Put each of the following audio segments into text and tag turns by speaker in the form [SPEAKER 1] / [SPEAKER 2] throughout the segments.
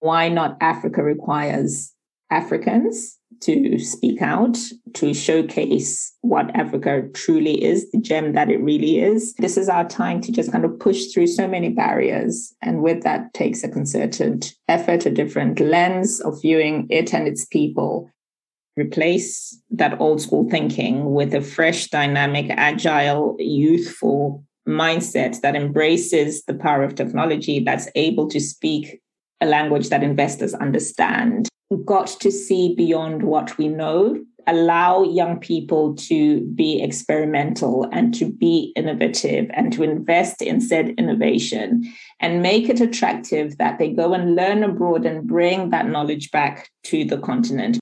[SPEAKER 1] why not Africa requires Africans to speak out, to showcase what Africa truly is, the gem that it really is. This is our time to just kind of push through so many barriers. And with that takes a concerted effort, a different lens of viewing it and its people. Replace that old school thinking with a fresh, dynamic, agile, youthful mindset that embraces the power of technology, that's able to speak a language that investors understand. Got to see beyond what we know, allow young people to be experimental and to be innovative and to invest in said innovation and make it attractive that they go and learn abroad and bring that knowledge back to the continent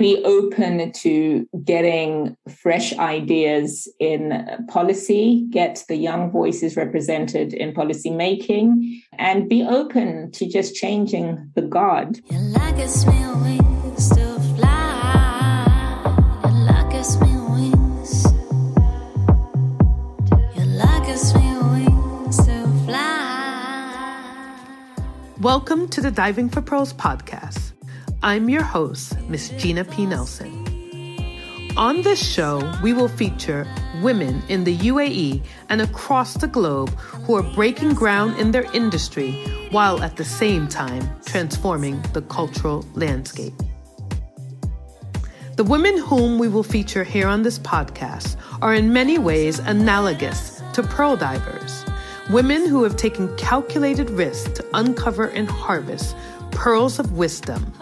[SPEAKER 1] be open to getting fresh ideas in policy, get the young voices represented in policy making, and be open to just changing the guard.
[SPEAKER 2] Welcome to the Diving for Pearls podcast I'm your host, Miss Gina P. Nelson. On this show, we will feature women in the UAE and across the globe who are breaking ground in their industry while at the same time transforming the cultural landscape. The women whom we will feature here on this podcast are in many ways analogous to pearl divers, women who have taken calculated risks to uncover and harvest pearls of wisdom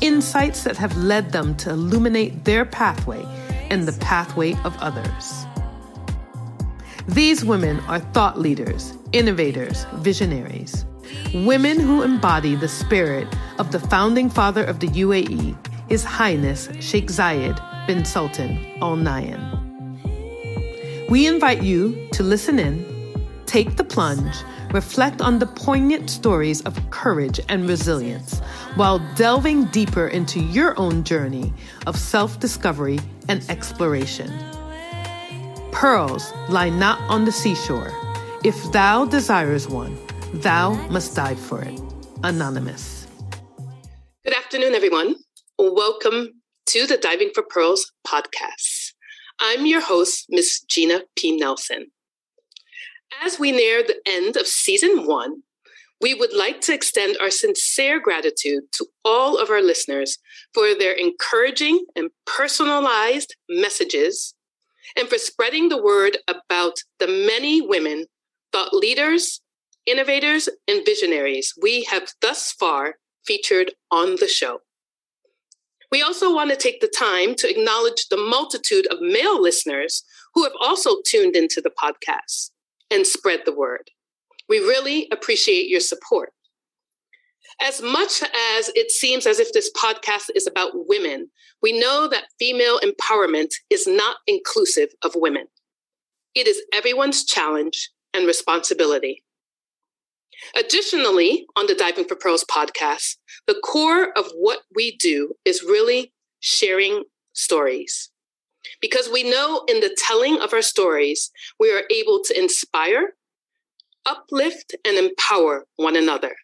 [SPEAKER 2] insights that have led them to illuminate their pathway and the pathway of others. These women are thought leaders, innovators, visionaries, women who embody the spirit of the founding father of the UAE, His Highness Sheikh Zayed bin Sultan Al Nahyan. We invite you to listen in, take the plunge, reflect on the poignant stories of courage and resilience while delving deeper into your own journey of self discovery and exploration. Pearls lie not on the seashore. If thou desires one, thou must dive for it. Anonymous.
[SPEAKER 3] Good afternoon, everyone. Welcome to the Diving for Pearls podcast. I'm your host, Miss Gina P. Nelson. As we near the end of season one, we would like to extend our sincere gratitude to all of our listeners for their encouraging and personalized messages and for spreading the word about the many women, thought leaders, innovators, and visionaries we have thus far featured on the show. We also want to take the time to acknowledge the multitude of male listeners who have also tuned into the podcast and spread the word. We really appreciate your support. As much as it seems as if this podcast is about women, we know that female empowerment is not inclusive of women. It is everyone's challenge and responsibility. Additionally, on the Diving for Pearls podcast, the core of what we do is really sharing stories. Because we know in the telling of our stories, we are able to inspire, uplift and empower one another.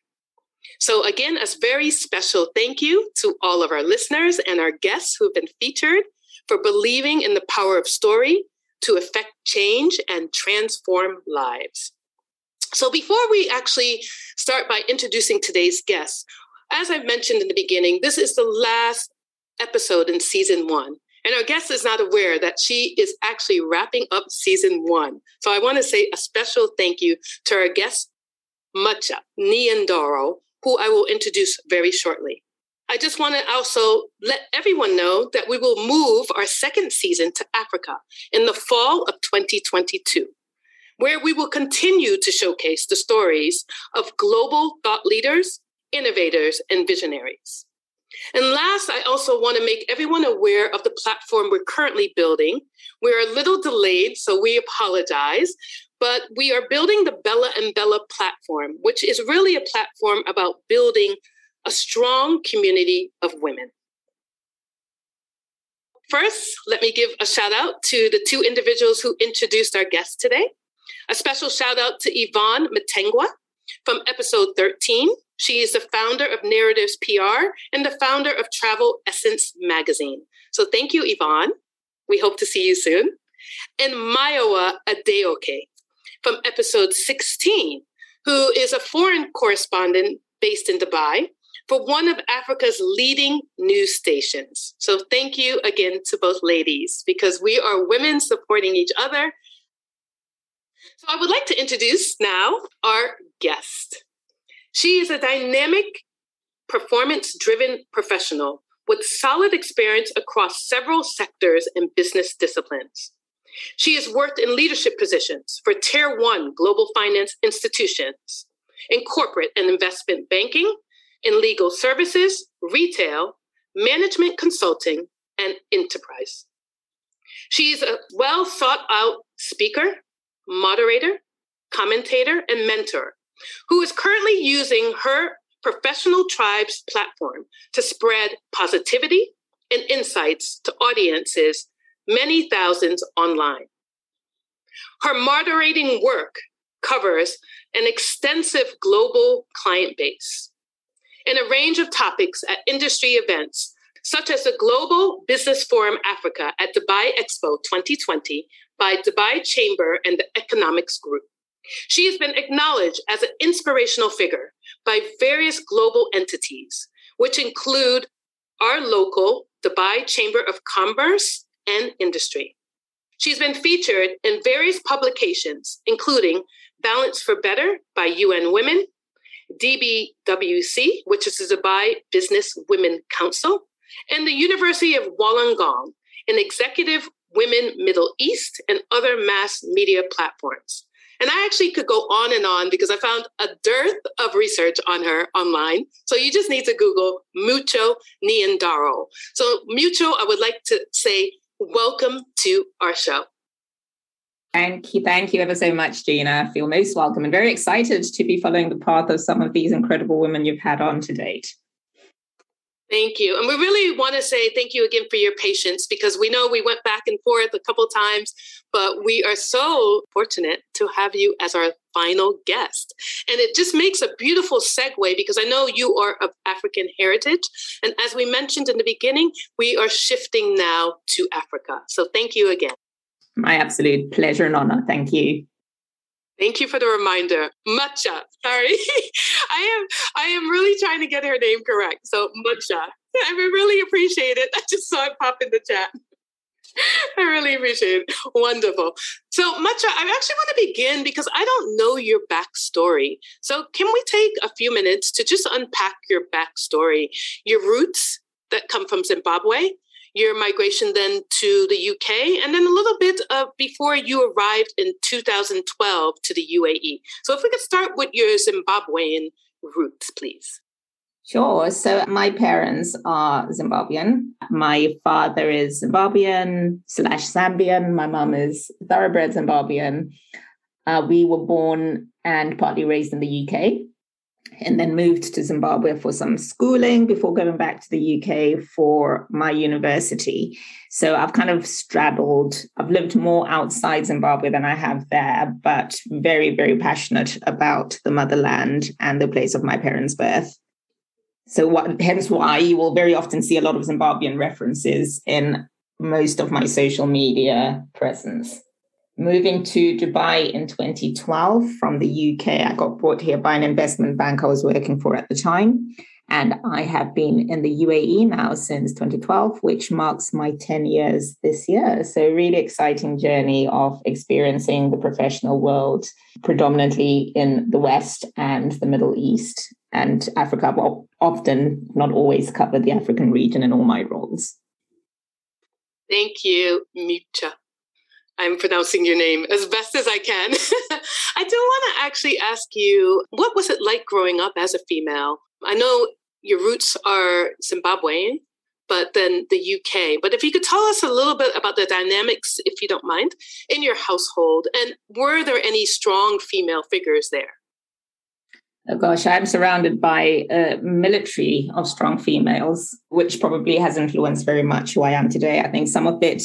[SPEAKER 3] So, again, a very special thank you to all of our listeners and our guests who've been featured for believing in the power of story to affect change and transform lives. So, before we actually start by introducing today's guests, as I mentioned in the beginning, this is the last episode in season one. And our guest is not aware that she is actually wrapping up season one. So I want to say a special thank you to our guest, Macha Nyandoro, who I will introduce very shortly. I just want to also let everyone know that we will move our second season to Africa in the fall of 2022, where we will continue to showcase the stories of global thought leaders, innovators, and visionaries. And last, I also want to make everyone aware of the platform we're currently building. We're a little delayed, so we apologize, but we are building the Bella and Bella platform, which is really a platform about building a strong community of women. First, let me give a shout out to the two individuals who introduced our guests today. A special shout out to Yvonne Matengwa from episode 13, She is the founder of Narratives PR and the founder of Travel Essence magazine. So thank you, Yvonne. We hope to see you soon. And Mayowa Adeoke from episode 16, who is a foreign correspondent based in Dubai for one of Africa's leading news stations. So thank you again to both ladies because we are women supporting each other. So I would like to introduce now our guest. She is a dynamic, performance driven professional with solid experience across several sectors and business disciplines. She has worked in leadership positions for tier one global finance institutions, in corporate and investment banking, in legal services, retail, management consulting, and enterprise. She is a well sought out speaker, moderator, commentator, and mentor who is currently using her professional tribes platform to spread positivity and insights to audiences, many thousands online. Her moderating work covers an extensive global client base in a range of topics at industry events, such as the Global Business Forum Africa at Dubai Expo 2020 by Dubai Chamber and the Economics Group. She has been acknowledged as an inspirational figure by various global entities, which include our local Dubai Chamber of Commerce and Industry. She's been featured in various publications, including Balance for Better by UN Women, DBWC, which is the Dubai Business Women Council, and the University of Wollongong, an executive women Middle East and other mass media platforms. And I actually could go on and on because I found a dearth of research on her online. So you just need to Google Mucho Nyandoro. So, Mucho, I would like to say welcome to our show.
[SPEAKER 1] Thank you. Thank you ever so much, Gina. I feel most welcome and very excited to be following the path of some of these incredible women you've had on to date.
[SPEAKER 3] Thank you. And we really want to say thank you again for your patience because we know we went back and forth a couple times, but we are so fortunate to have you as our final guest. And it just makes a beautiful segue because I know you are of African heritage. And as we mentioned in the beginning, we are shifting now to Africa. So thank you again.
[SPEAKER 1] My absolute pleasure and honor. Thank you.
[SPEAKER 3] Thank you for the reminder. Matcha. Sorry. I am I am really trying to get her name correct. So Matcha. I really appreciate it. I just saw it pop in the chat. I really appreciate it. Wonderful. So, Matcha, I actually want to begin because I don't know your backstory. So, can we take a few minutes to just unpack your backstory, your roots that come from Zimbabwe, your migration then to the UK, and then a little bit of before you arrived in 2012 to the UAE. So, if we could start with your Zimbabwean roots, please.
[SPEAKER 1] Sure. So, my parents are Zimbabwean. My father is Zimbabwean slash Zambian. My mom is thoroughbred Zimbabwean. Uh, we were born and partly raised in the UK and then moved to Zimbabwe for some schooling before going back to the UK for my university. So I've kind of straddled, I've lived more outside Zimbabwe than I have there, but very, very passionate about the motherland and the place of my parents' birth. So what, hence why you will very often see a lot of Zimbabwean references in most of my social media presence moving to Dubai in 2012 from the UK. I got brought here by an investment bank I was working for at the time. And I have been in the UAE now since 2012, which marks my 10 years this year. So, really exciting journey of experiencing the professional world, predominantly in the West and the Middle East and Africa. Well, often, not always, covered the African region in all my roles.
[SPEAKER 3] Thank you, Micha. I'm pronouncing your name as best as I can. I do want to actually ask you what was it like growing up as a female? I know your roots are Zimbabwean, but then the UK. But if you could tell us a little bit about the dynamics, if you don't mind, in your household, and were there any strong female figures there?
[SPEAKER 1] Oh gosh, I'm surrounded by a military of strong females, which probably has influenced very much who I am today. I think some of it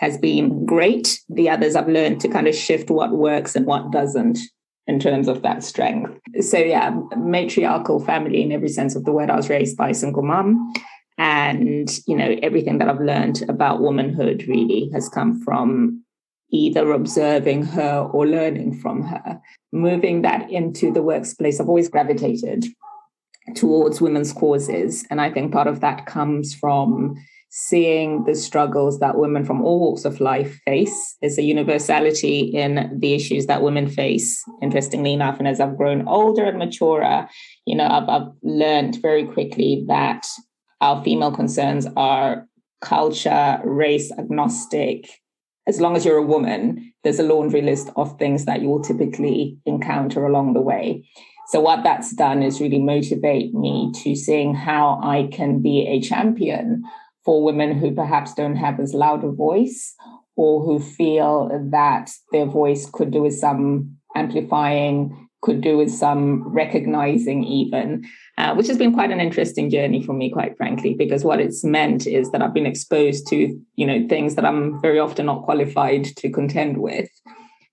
[SPEAKER 1] has been great. The others I've learned to kind of shift what works and what doesn't in terms of that strength. So yeah, matriarchal family in every sense of the word. I was raised by a single mom. And, you know, everything that I've learned about womanhood really has come from either observing her or learning from her. Moving that into the workplace, I've always gravitated towards women's causes. And I think part of that comes from seeing the struggles that women from all walks of life face. There's a universality in the issues that women face, interestingly enough. And as I've grown older and maturer, you know, I've, I've learned very quickly that our female concerns are culture, race agnostic. As long as you're a woman, there's a laundry list of things that you will typically encounter along the way. So what that's done is really motivate me to seeing how I can be a champion for women who perhaps don't have as loud a voice or who feel that their voice could do with some amplifying, could do with some recognizing even, uh, which has been quite an interesting journey for me, quite frankly, because what it's meant is that I've been exposed to, you know, things that I'm very often not qualified to contend with.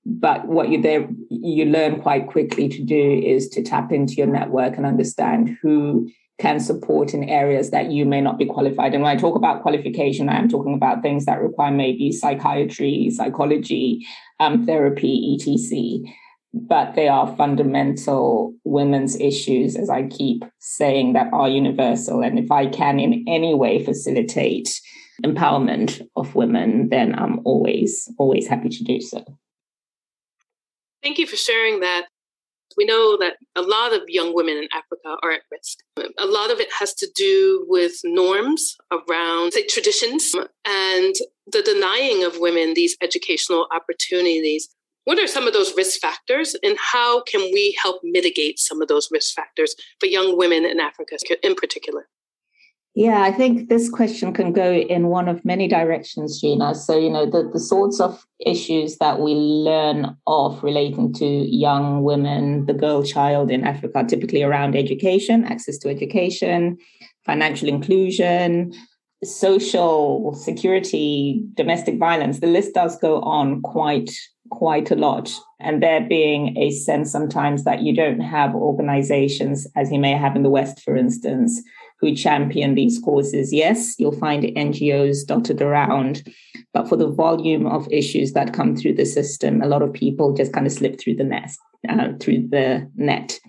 [SPEAKER 1] But what you there you learn quite quickly to do is to tap into your network and understand who can support in areas that you may not be qualified. And when I talk about qualification, I am talking about things that require maybe psychiatry, psychology, um, therapy, etc. But they are fundamental women's issues, as I keep saying, that are universal. And if I can in any way facilitate empowerment of women, then I'm always, always happy to do so.
[SPEAKER 3] Thank you for sharing that. We know that a lot of young women in Africa are at risk. A lot of it has to do with norms around say, traditions and the denying of women these educational opportunities. What are some of those risk factors, and how can we help mitigate some of those risk factors for young women in Africa in particular?
[SPEAKER 1] Yeah, I think this question can go in one of many directions, Gina. So, you know, the, the sorts of issues that we learn of relating to young women, the girl child in Africa, typically around education, access to education, financial inclusion, social security, domestic violence. The list does go on quite quite a lot. And there being a sense sometimes that you don't have organizations, as you may have in the West, for instance, who champion these causes. Yes, you'll find NGOs dotted around, but for the volume of issues that come through the system, a lot of people just kind of slip through the nest, uh, through the net.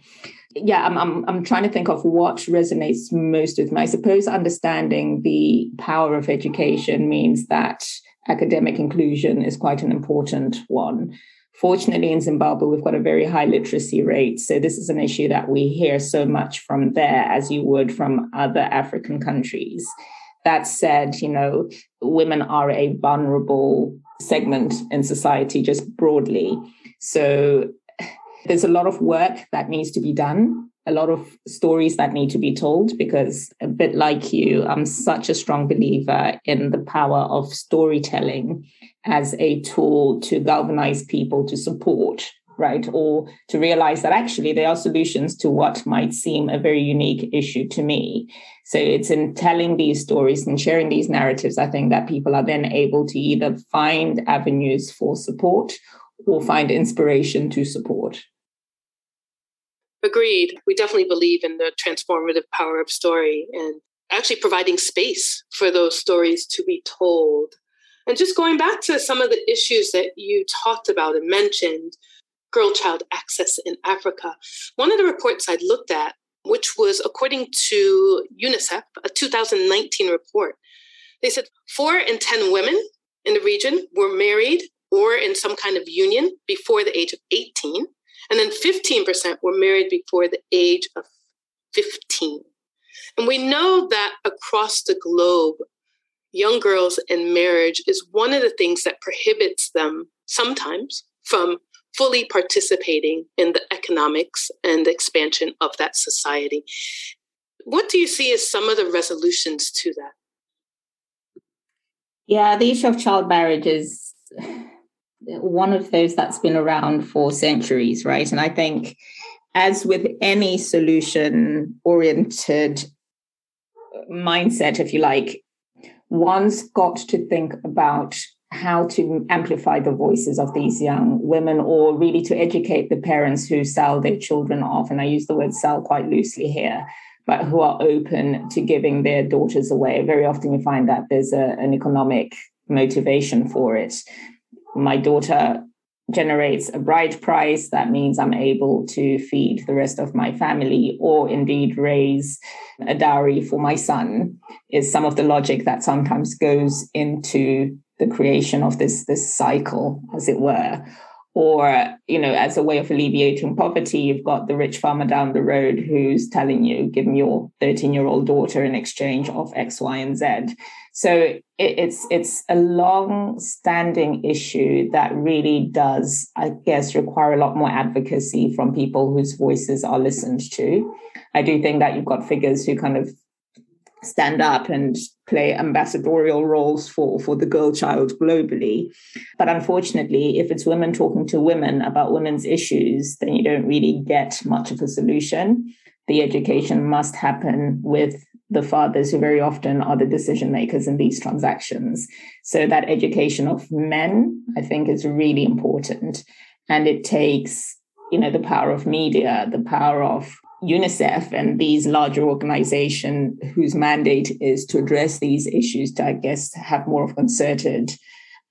[SPEAKER 1] Yeah, I'm, I'm I'm trying to think of what resonates most with me. I suppose understanding the power of education means that academic inclusion is quite an important one. Fortunately, in Zimbabwe, we've got a very high literacy rate. So, this is an issue that we hear so much from there as you would from other African countries. That said, you know, women are a vulnerable segment in society just broadly. So, there's a lot of work that needs to be done, a lot of stories that need to be told, because a bit like you, I'm such a strong believer in the power of storytelling as a tool to galvanize people to support right? Or to realize that actually there are solutions to what might seem a very unique issue to me. So it's in telling these stories and sharing these narratives, I think that people are then able to either find avenues for support or find inspiration to support.
[SPEAKER 3] Agreed. We definitely believe in the transformative power of story and actually providing space for those stories to be told. And just going back to some of the issues that you talked about and mentioned, girl child access in Africa, one of the reports I looked at, which was according to UNICEF, a 2019 report, they said four in 10 women in the region were married or in some kind of union before the age of 18. And then 15% were married before the age of 15. And we know that across the globe, young girls in marriage is one of the things that prohibits them sometimes from fully participating in the economics and the expansion of that society. What do you see as some of the resolutions to that?
[SPEAKER 1] Yeah, the issue of child marriage is one of those that's been around for centuries, right? And I think, as with any solution oriented mindset, if you like, one's got to think about how to amplify the voices of these young women or really to educate the parents who sell their children off. And I use the word sell quite loosely here, but who are open to giving their daughters away. Very often you find that there's a, an economic motivation for it. My daughter generates a bride price. That means I'm able to feed the rest of my family or indeed raise a dowry for my son, is some of the logic that sometimes goes into the creation of this, this cycle, as it were. Or, you know, as a way of alleviating poverty, you've got the rich farmer down the road who's telling you, give me your 13 year old daughter in exchange of X, Y, and Z. So it, it's it's a long standing issue that really does, I guess, require a lot more advocacy from people whose voices are listened to. I do think that you've got figures who kind of stand up and play ambassadorial roles for, for the girl child globally. But unfortunately, if it's women talking to women about women's issues, then you don't really get much of a solution. The education must happen with the fathers who very often are the decision makers in these transactions. So that education of men, I think, is really important. And it takes, you know, the power of media, the power of UNICEF and these larger organizations whose mandate is to address these issues to, I guess, have more of concerted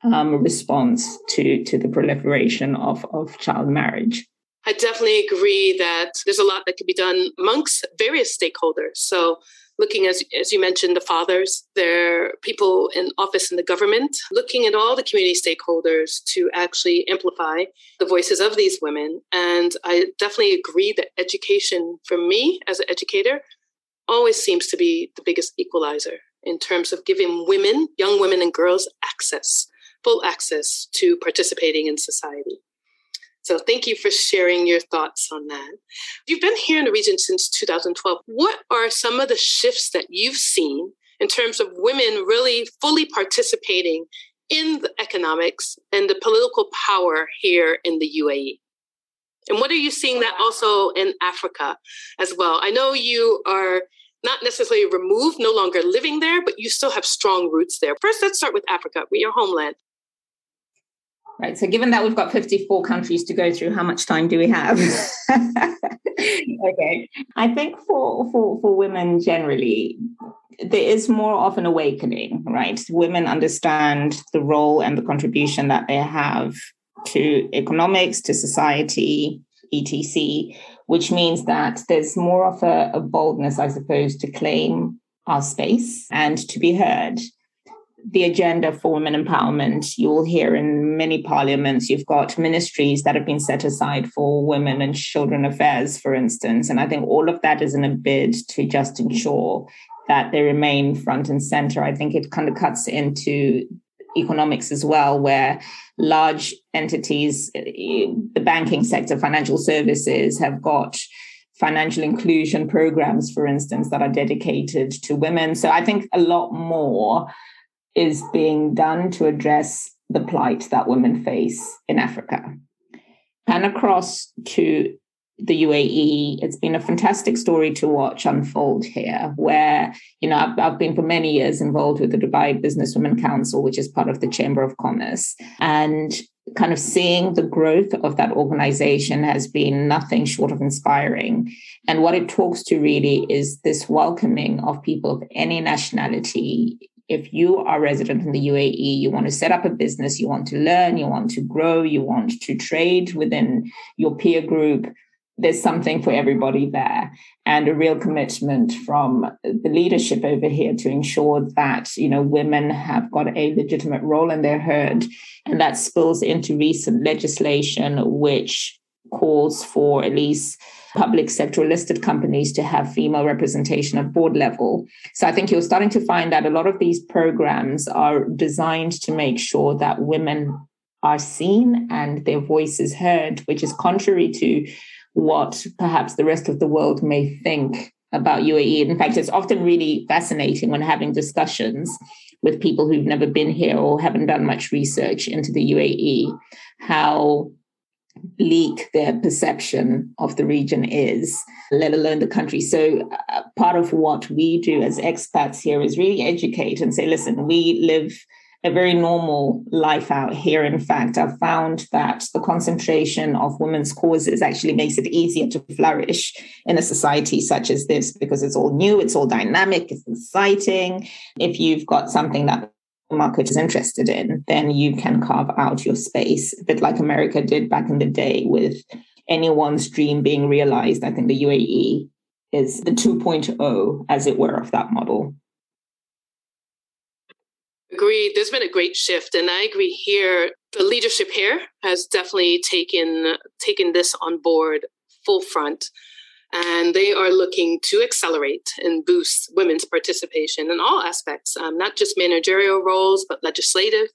[SPEAKER 1] um, response to, to the proliferation of, of child marriage.
[SPEAKER 3] I definitely agree that there's a lot that could be done amongst various stakeholders. So looking as as you mentioned the fathers there are people in office in the government looking at all the community stakeholders to actually amplify the voices of these women. And i definitely agree that education for me as an educator always seems to be the biggest equalizer in terms of giving women young women and girls access full access to participating in society so thank you for sharing your thoughts on that. You've been here in the region since 2012. What are some of the shifts that you've seen in terms of women really fully participating in the economics and the political power here in the UAE? And what are you seeing that also in Africa as well? I know you are not necessarily removed, no longer living there, but you still have strong roots there. First, let's start with Africa, your homeland.
[SPEAKER 1] Right. So, given that we've got 54 countries to go through, how much time do we have? okay. I think for, for, for women generally, there is more of an awakening, right? Women understand the role and the contribution that they have to economics, to society, etc., which means that there's more of a, a boldness, I suppose, to claim our space and to be heard the agenda for women empowerment, you will hear in many parliaments, you've got ministries that have been set aside for women and children affairs, for instance. And I think all of that is in a bid to just ensure that they remain front and center. I think it kind of cuts into economics as well, where large entities, the banking sector, financial services have got financial inclusion programs, for instance, that are dedicated to women. So I think a lot more is being done to address the plight that women face in Africa. And across to the UAE, it's been a fantastic story to watch unfold here, where, you know, I've, I've, been for many years involved with the Dubai Business Women Council, which is part of the Chamber of Commerce. And kind of seeing the growth of that organization has been nothing short of inspiring. And what it talks to really is this welcoming of people of any nationality if you are resident in the UAE, you want to set up a business, you want to learn, you want to grow, you want to trade within your peer group, there's something for everybody there. And a real commitment from the leadership over here to ensure that you know women have got a legitimate role and they're heard and that spills into recent legislation which calls for at least public sector listed companies to have female representation at board level. So I think you're starting to find that a lot of these programs are designed to make sure that women are seen and their voice is heard, which is contrary to what perhaps the rest of the world may think about UAE. In fact, it's often really fascinating when having discussions with people who've never been here or haven't done much research into the UAE, how bleak their perception of the region is, let alone the country. So, uh, part of what we do as expats here is really educate and say, listen, we live a very normal life out here. In fact, I've found that the concentration of women's causes actually makes it easier to flourish in a society such as this because it's all new, it's all dynamic, it's exciting. If you've got something that market is interested in, then you can carve out your space, a bit like America did back in the day with anyone's dream being realized. I think the UAE is the 2.0, as it were, of that model.
[SPEAKER 3] Agreed. There's been a great shift, and I agree here. The leadership here has definitely taken taken this on board full front, and they are looking to accelerate and boost women's participation in all aspects, um, not just managerial roles, but legislative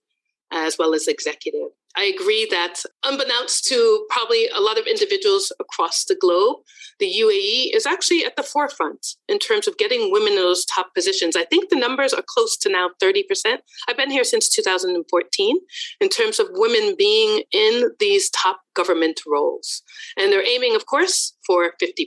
[SPEAKER 3] as well as executive. I agree that, unbeknownst to probably a lot of individuals across the globe, the UAE is actually at the forefront in terms of getting women in those top positions. I think the numbers are close to now 30%. I've been here since 2014 in terms of women being in these top government roles. And they're aiming, of course, for 50%.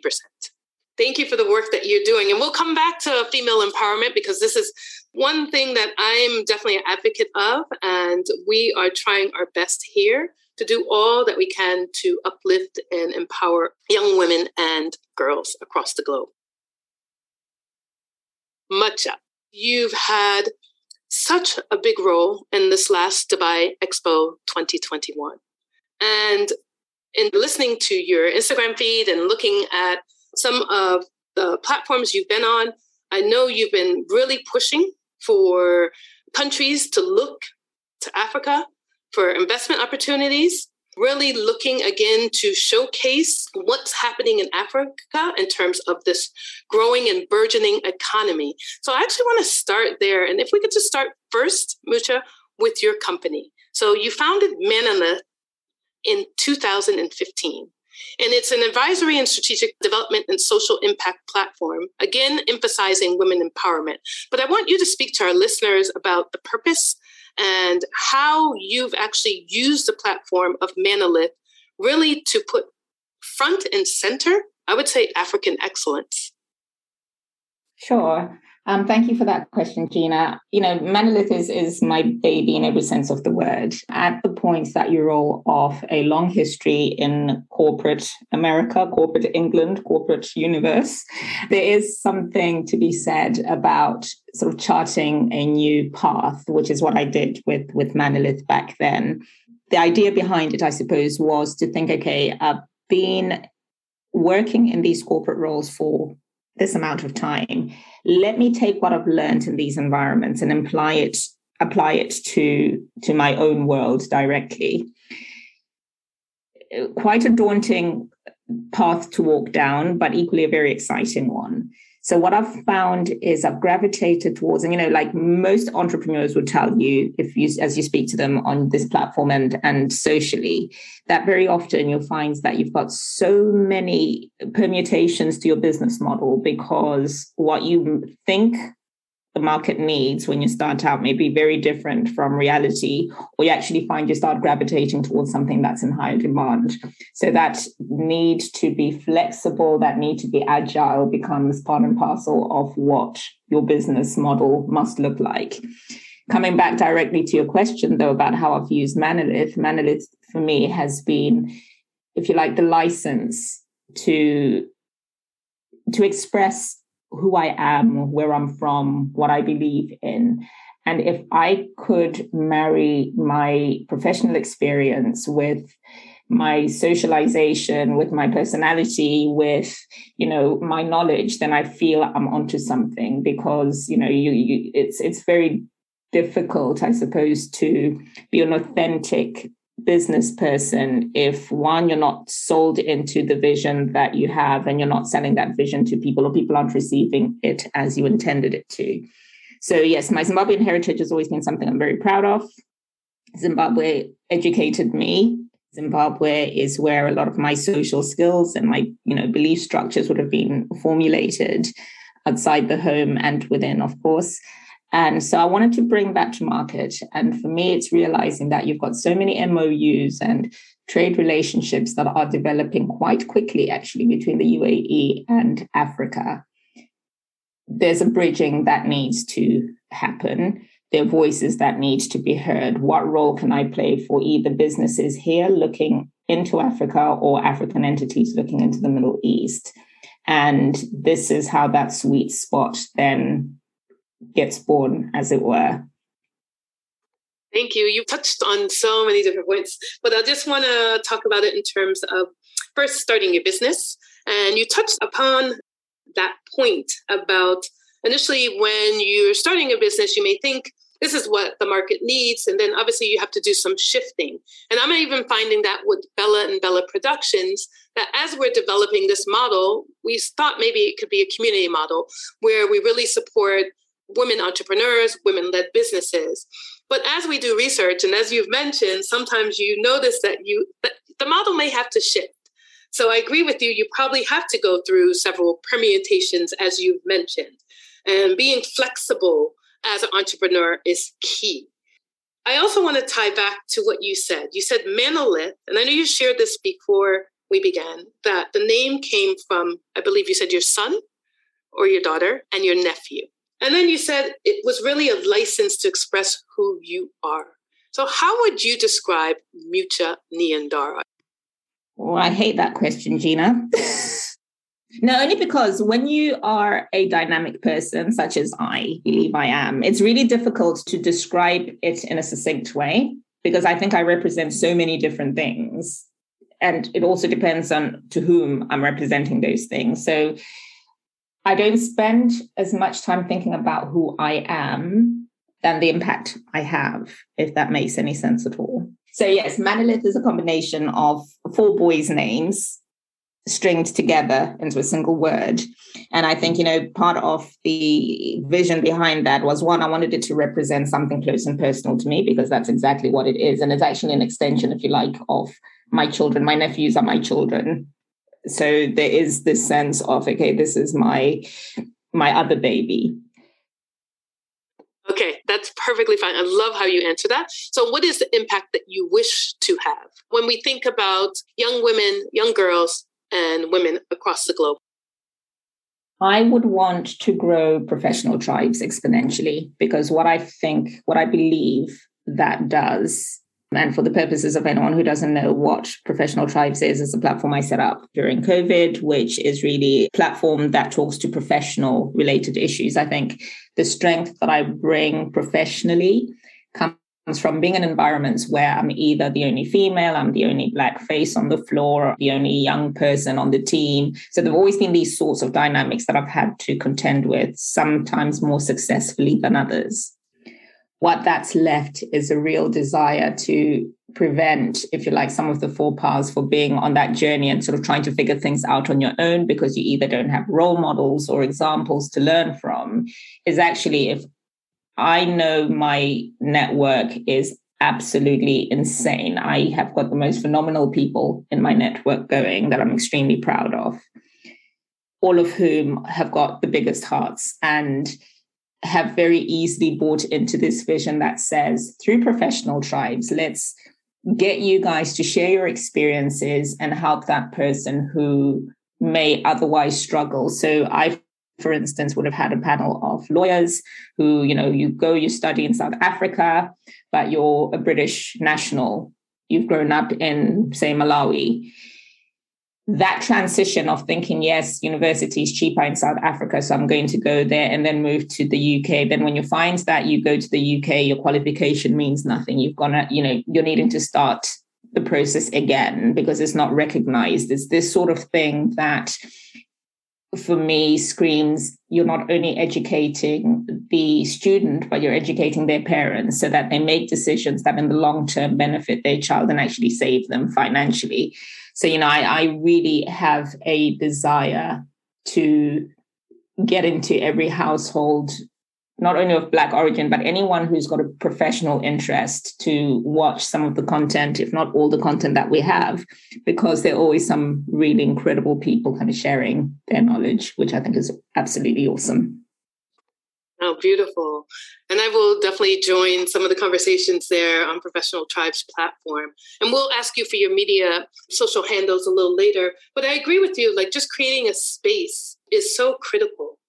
[SPEAKER 3] Thank you for the work that you're doing. And we'll come back to female empowerment because this is one thing that I'm definitely an advocate of, and we are trying our best here to do all that we can to uplift and empower young women and girls across the globe. Mucha, you've had such a big role in this last Dubai Expo 2021. And in listening to your Instagram feed and looking at some of the platforms you've been on, I know you've been really pushing for countries to look to Africa for investment opportunities, really looking again to showcase what's happening in Africa in terms of this growing and burgeoning economy. So I actually want to start there. And if we could just start first, Mucha, with your company. So you founded Manelith in 2015. And it's an advisory and strategic development and social impact platform, again, emphasizing women empowerment. But I want you to speak to our listeners about the purpose and how you've actually used the platform of Manelith really to put front and center, I would say, African excellence.
[SPEAKER 1] Sure. Um, thank you for that question, Gina. You know, Manelith is, is my baby in every sense of the word. At the point that you roll off a long history in corporate America, corporate England, corporate universe, there is something to be said about sort of charting a new path, which is what I did with, with Manelith back then. The idea behind it, I suppose, was to think, okay, I've been working in these corporate roles for this amount of time let me take what I've learned in these environments and apply it apply it to to my own world directly. Quite a daunting path to walk down, but equally a very exciting one. So what I've found is I've gravitated towards, and you know, like most entrepreneurs would tell you, if you as you speak to them on this platform and and socially, that very often you'll find that you've got so many permutations to your business model because what you think the market needs when you start out may be very different from reality, or you actually find you start gravitating towards something that's in higher demand. So that need to be flexible, that need to be agile becomes part and parcel of what your business model must look like. Coming back directly to your question, though, about how I've used Manelith, Manelith for me has been, if you like, the license to to express who I am, where I'm from, what I believe in. And if I could marry my professional experience with my socialization, with my personality, with you know my knowledge, then I feel I'm onto something because you know you, you it's it's very difficult, I suppose, to be an authentic business person if one you're not sold into the vision that you have and you're not selling that vision to people or people aren't receiving it as you intended it to. So yes my zimbabwean heritage has always been something i'm very proud of. Zimbabwe educated me. Zimbabwe is where a lot of my social skills and my you know belief structures would have been formulated outside the home and within of course and so I wanted to bring that to market. And for me, it's realizing that you've got so many MOUs and trade relationships that are developing quite quickly, actually, between the UAE and Africa. There's a bridging that needs to happen. There are voices that need to be heard. What role can I play for either businesses here looking into Africa or African entities looking into the Middle East? And this is how that sweet spot then gets born, as it were.
[SPEAKER 3] Thank you. You touched on so many different points, but I just want to talk about it in terms of first starting your business. And you touched upon that point about initially when you're starting a business, you may think this is what the market needs. And then obviously you have to do some shifting. And I'm even finding that with Bella and Bella Productions, that as we're developing this model, we thought maybe it could be a community model where we really support women entrepreneurs, women led businesses. But as we do research, and as you've mentioned, sometimes you notice that you that the model may have to shift. So I agree with you. You probably have to go through several permutations, as you've mentioned. And being flexible as an entrepreneur is key. I also want to tie back to what you said. You said Manelith, and I know you shared this before we began, that the name came from, I believe you said your son or your daughter and your nephew. And then you said it was really a license to express who you are. So, how would you describe Mucha Nyandoro?
[SPEAKER 1] Well, oh, I hate that question, Gina. no, only because when you are a dynamic person, such as I believe I am, it's really difficult to describe it in a succinct way because I think I represent so many different things. And it also depends on to whom I'm representing those things. So I don't spend as much time thinking about who I am than the impact I have, if that makes any sense at all. So, yes, Manelith is a combination of four boys' names stringed together into a single word. And I think, you know, part of the vision behind that was one, I wanted it to represent something close and personal to me because that's exactly what it is. And it's actually an extension, if you like, of my children. My nephews are my children so there is this sense of okay this is my my other baby.
[SPEAKER 3] Okay that's perfectly fine. I love how you answer that. So what is the impact that you wish to have? When we think about young women young girls and women across the globe.
[SPEAKER 1] I would want to grow professional tribes exponentially because what I think, what I believe that does and for the purposes of anyone who doesn't know what Professional Tribes is, is a platform I set up during COVID, which is really a platform that talks to professional related issues. I think the strength that I bring professionally comes from being in environments where I'm either the only female, I'm the only black face on the floor, the only young person on the team. So there have always been these sorts of dynamics that I've had to contend with, sometimes more successfully than others what that's left is a real desire to prevent, if you like, some of the faux pas for being on that journey and sort of trying to figure things out on your own because you either don't have role models or examples to learn from, is actually if I know my network is absolutely insane. I have got the most phenomenal people in my network going that I'm extremely proud of, all of whom have got the biggest hearts. And have very easily bought into this vision that says through professional tribes, let's get you guys to share your experiences and help that person who may otherwise struggle. So I for instance would have had a panel of lawyers who you know you go you study in south africa but you're a british national you've grown up in say malawi that transition of thinking, yes, university is cheaper in South Africa, so I'm going to go there and then move to the UK. Then when you find that you go to the UK, your qualification means nothing. You've gone, you know, you're needing to start the process again because it's not recognized. It's this sort of thing that for me screams you're not only educating the student, but you're educating their parents so that they make decisions that in the long term benefit their child and actually save them financially. So, you know, I, I really have a desire to get into every household, not only of Black origin, but anyone who's got a professional interest to watch some of the content, if not all the content that we have, because there are always some really incredible people kind of sharing their knowledge, which I think is absolutely awesome.
[SPEAKER 3] Oh, beautiful. And I will definitely join some of the conversations there on Professional Tribes platform. And we'll ask you for your media social handles a little later. But I agree with you, like just creating a space is so critical.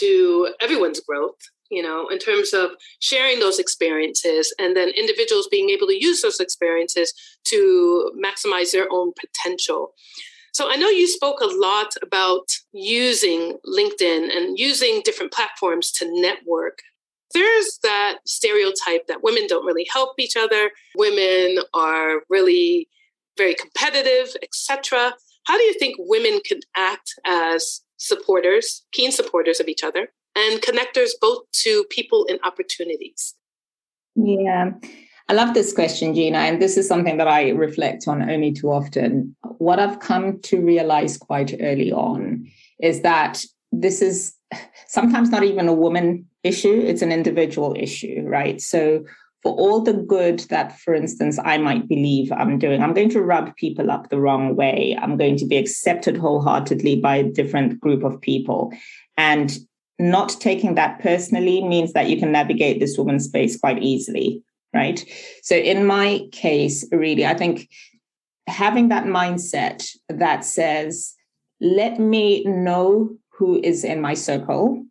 [SPEAKER 3] to everyone's growth you know, in terms of sharing those experiences and then individuals being able to use those experiences to maximize their own potential. So I know you spoke a lot about using LinkedIn and using different platforms to network. There's that stereotype that women don't really help each other, women are really very competitive, etc. How do you think women can act as supporters, keen supporters of each other, and connectors both to people and opportunities?
[SPEAKER 1] Yeah. I love this question, Gina, and this is something that I reflect on only too often. What I've come to realize quite early on is that this is sometimes not even a woman issue, it's an individual issue, right? So, for all the good that, for instance, I might believe I'm doing, I'm going to rub people up the wrong way. I'm going to be accepted wholeheartedly by a different group of people. And not taking that personally means that you can navigate this woman's space quite easily, right? So in my case, really, I think having that mindset that says, let me know who is in my circle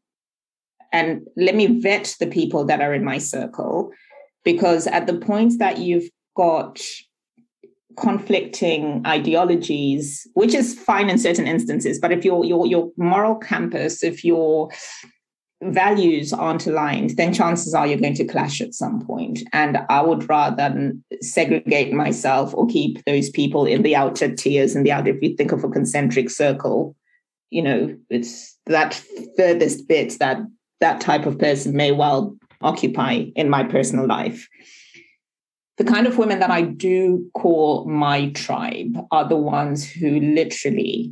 [SPEAKER 1] and let me vet the people that are in my circle because at the point that you've got conflicting ideologies, which is fine in certain instances. But if your your your moral campus, if your values aren't aligned, then chances are you're going to clash at some point. And I would rather segregate myself or keep those people in the outer tiers and the outer. If you think of a concentric circle, you know, it's that furthest bit that that type of person may well occupy in my personal life the kind of women that I do call my tribe are the ones who literally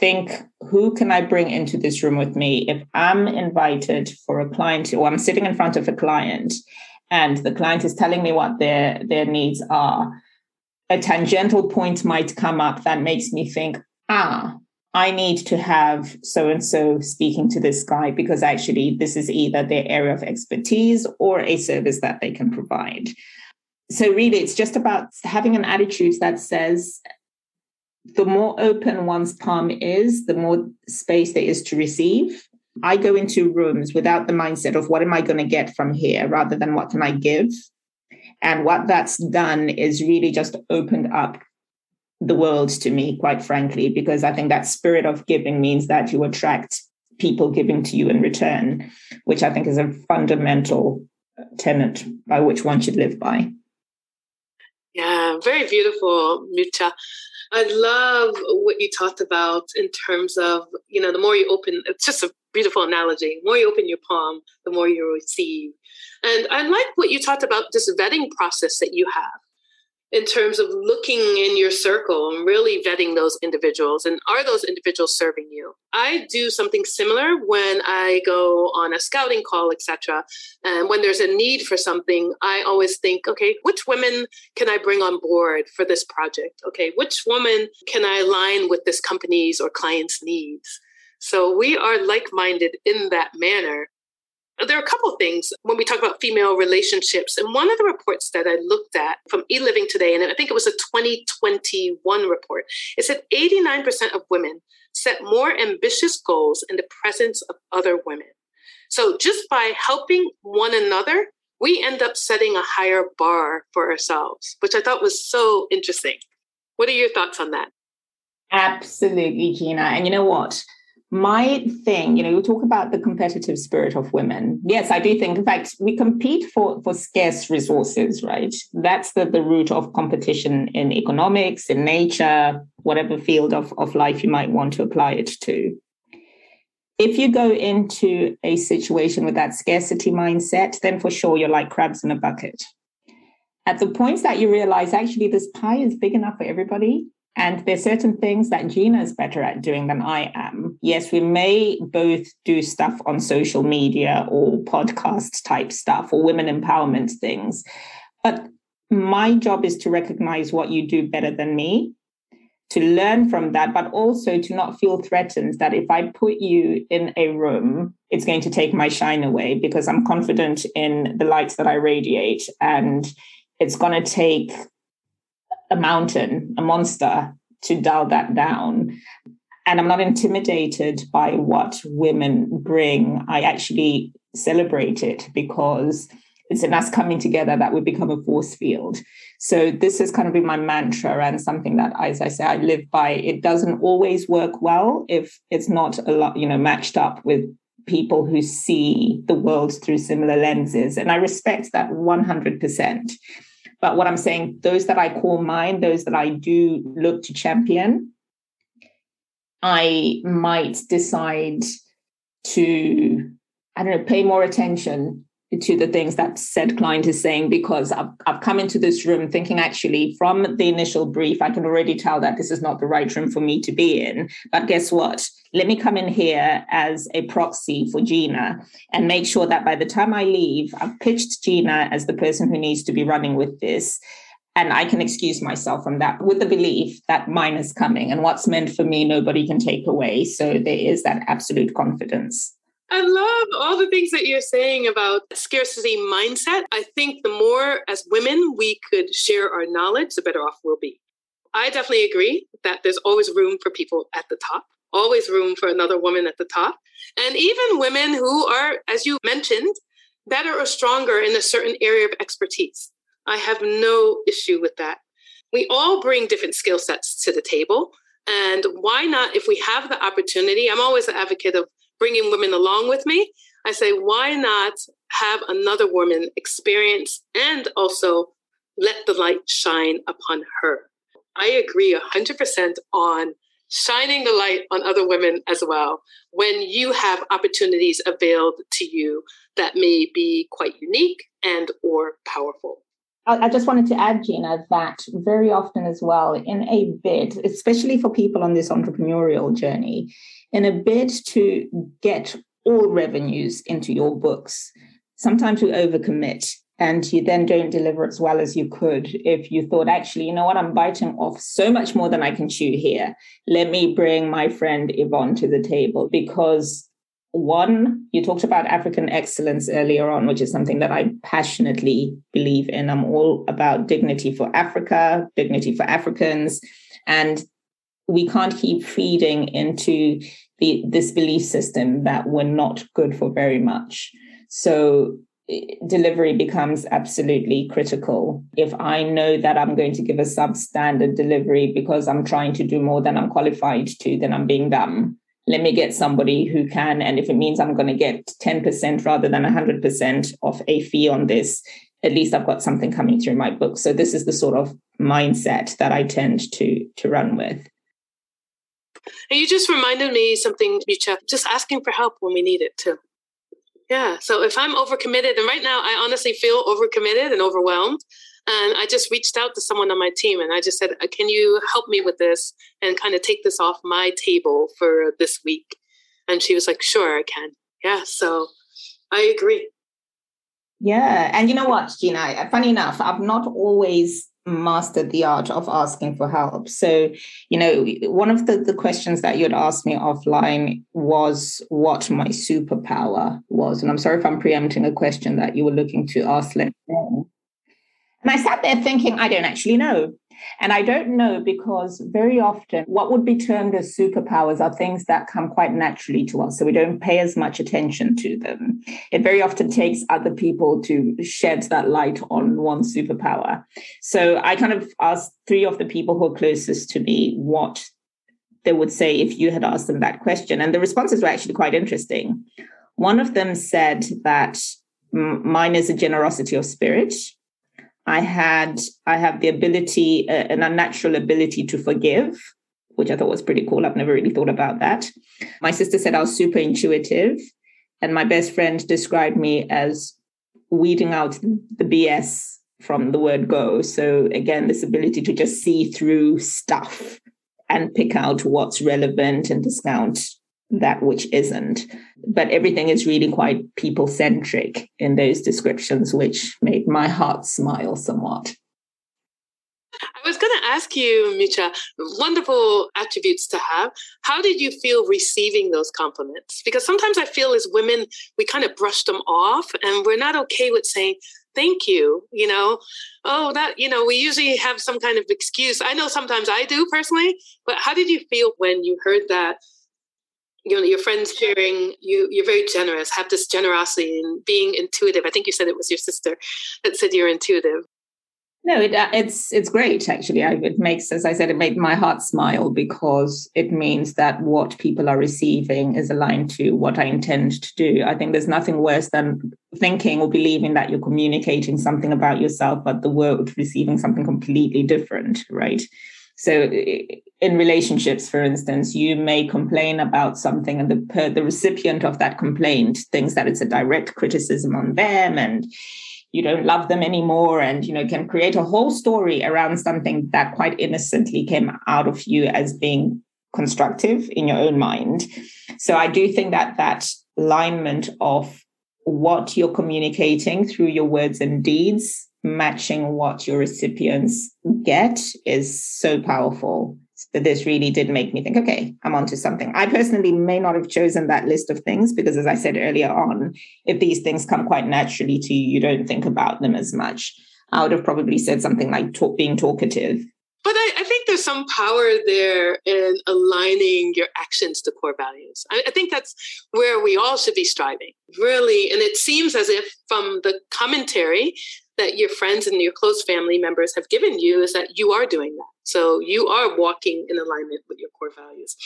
[SPEAKER 1] think who can I bring into this room with me if I'm invited for a client or I'm sitting in front of a client and the client is telling me what their their needs are? A tangential point might come up that makes me think ah I need to have so and so speaking to this guy because actually this is either their area of expertise or a service that they can provide. So really it's just about having an attitude that says the more open one's palm is the more space there is to receive. I go into rooms without the mindset of what am i going to get from here rather than what can i give. And what that's done is really just opened up the world to me quite frankly because i think that spirit of giving means that you attract people giving to you in return which i think is a fundamental tenet by which one should live by.
[SPEAKER 3] Yeah, very beautiful, Mucha. I love what you talked about in terms of, you know, the more you open, it's just a beautiful analogy. The more you open your palm, the more you receive. And I like what you talked about this vetting process that you have in terms of looking in your circle and really vetting those individuals and are those individuals serving you? I do something similar when i go on a scouting call etc and when there's a need for something i always think okay which women can i bring on board for this project? Okay which woman can i align with this company's or client's needs? So we are like-minded in that manner there are a couple of things when we talk about female relationships. And one of the reports that I looked at from eLiving Today, and I think it was a 2021 report, it said 89% of women set more ambitious goals in the presence of other women. So just by helping one another, we end up setting a higher bar for ourselves, which I thought was so interesting. What are your thoughts on that?
[SPEAKER 1] Absolutely, Gina. And you know what? My thing, you know, you talk about the competitive spirit of women. Yes, I do think, in fact, we compete for, for scarce resources, right? That's the, the root of competition in economics, in nature, whatever field of, of life you might want to apply it to. If you go into a situation with that scarcity mindset, then for sure you're like crabs in a bucket. At the point that you realize actually this pie is big enough for everybody, and there's certain things that Gina is better at doing than I am. Yes, we may both do stuff on social media or podcast type stuff or women empowerment things. But my job is to recognize what you do better than me, to learn from that, but also to not feel threatened that if I put you in a room, it's going to take my shine away because I'm confident in the lights that I radiate. And it's going to take a mountain, a monster to dial that down. and I'm not intimidated by what women bring. I actually celebrate it because it's in us coming together that we become a force field. So this has kind of been my mantra and something that, as I say, I live by. It doesn't always work well if it's not a lot, you know, matched up with people who see the world through similar lenses. And I respect that 100%. But what I'm saying, those that I call mine, those that I do look to champion, I might decide to, I don't know, pay more attention to the things that said mm-hmm. client is saying because I've, I've come into this room thinking actually from the initial brief, I can already tell that this is not the right room for me to be in. But guess what? Let me come in here as a proxy for Gina and make sure that by the time I leave, I've pitched Gina as the person who needs to be running with this. And I can excuse myself from that with the belief that mine is coming and what's meant for me, nobody can take away. So there is that absolute confidence.
[SPEAKER 3] I love all the things that you're saying about scarcity mindset. I think the more as women we could share our knowledge, the better off we'll be. I definitely agree that there's always room for people at the top, always room for another woman at the top. And even women who are, as you mentioned, better or stronger in a certain area of expertise. I have no issue with that. We all bring different skill sets to the table. And why not, if we have the opportunity? I'm always an advocate of bringing women along with me, I say, why not have another woman experience and also let the light shine upon her? I agree 100% on shining the light on other women as well when you have opportunities availed to you that may be quite unique and or powerful.
[SPEAKER 1] I just wanted to add, Gina, that very often as well, in a bid, especially for people on this entrepreneurial journey, in a bid to get all revenues into your books, sometimes you overcommit and you then don't deliver as well as you could if you thought, actually, you know what, I'm biting off so much more than I can chew here. Let me bring my friend Yvonne to the table because one, you talked about African excellence earlier on, which is something that I passionately believe in. I'm all about dignity for Africa, dignity for Africans. And we can't keep feeding into the, this belief system that we're not good for very much. So delivery becomes absolutely critical. If I know that I'm going to give a substandard delivery because I'm trying to do more than I'm qualified to, then I'm being dumb. Let me get somebody who can. And if it means I'm going to get 10% rather than 100% of a fee on this, at least I've got something coming through my book. So this is the sort of mindset that I tend to to run with.
[SPEAKER 3] And you just reminded me something, Mucha, just asking for help when we need it too. Yeah. So if I'm overcommitted, and right now I honestly feel overcommitted and overwhelmed, and I just reached out to someone on my team and I just said, uh, Can you help me with this and kind of take this off my table for this week? And she was like, Sure, I can. Yeah. So I agree.
[SPEAKER 1] Yeah. And you know what, Gina? Funny enough, I've not always mastered the art of asking for help. So, you know, one of the, the questions that you'd asked me offline was what my superpower was. And I'm sorry if I'm preempting a question that you were looking to ask. And I sat there thinking, I don't actually know. And I don't know because very often what would be termed as superpowers are things that come quite naturally to us. So we don't pay as much attention to them. It very often takes other people to shed that light on one superpower. So I kind of asked three of the people who are closest to me what they would say if you had asked them that question. And the responses were actually quite interesting. One of them said that mine is a generosity of spirit I had I have the ability, uh, an unnatural ability to forgive, which I thought was pretty cool. I've never really thought about that. My sister said I was super intuitive, and my best friend described me as weeding out the BS from the word go. So again, this ability to just see through stuff and pick out what's relevant and discount that which isn't. But everything is really quite people centric in those descriptions, which made my heart smile somewhat.
[SPEAKER 3] I was going to ask you, Mucha, wonderful attributes to have. How did you feel receiving those compliments? Because sometimes I feel as women, we kind of brush them off and we're not okay with saying, thank you you know oh that you know we usually have some kind of excuse i know sometimes i do personally but how did you feel when you heard that you know your friends sharing you you're very generous have this generosity and being intuitive i think you said it was your sister that said you're intuitive
[SPEAKER 1] no, it, uh, it's it's great actually. I, it makes, as I said, it made my heart smile because it means that what people are receiving is aligned to what I intend to do. I think there's nothing worse than thinking or believing that you're communicating something about yourself, but the world receiving something completely different, right? So, in relationships, for instance, you may complain about something, and the the recipient of that complaint thinks that it's a direct criticism on them, and you don't love them anymore and you know can create a whole story around something that quite innocently came out of you as being constructive in your own mind. So i do think that that alignment of what you're communicating through your words and deeds matching what your recipients get is so powerful that this really did make me think, okay, I'm onto something. I personally may not have chosen that list of things because, as I said earlier on, if these things come quite naturally to you, you don't think about them as much. I would have probably said something like talk, being talkative.
[SPEAKER 3] But I, I, think there's some power there in aligning your actions to core values. I, I think that's where we all should be striving, really. And it seems as if, from the commentary, that your friends and your close family members have given you is that you are doing that. So you are walking in alignment with your core values.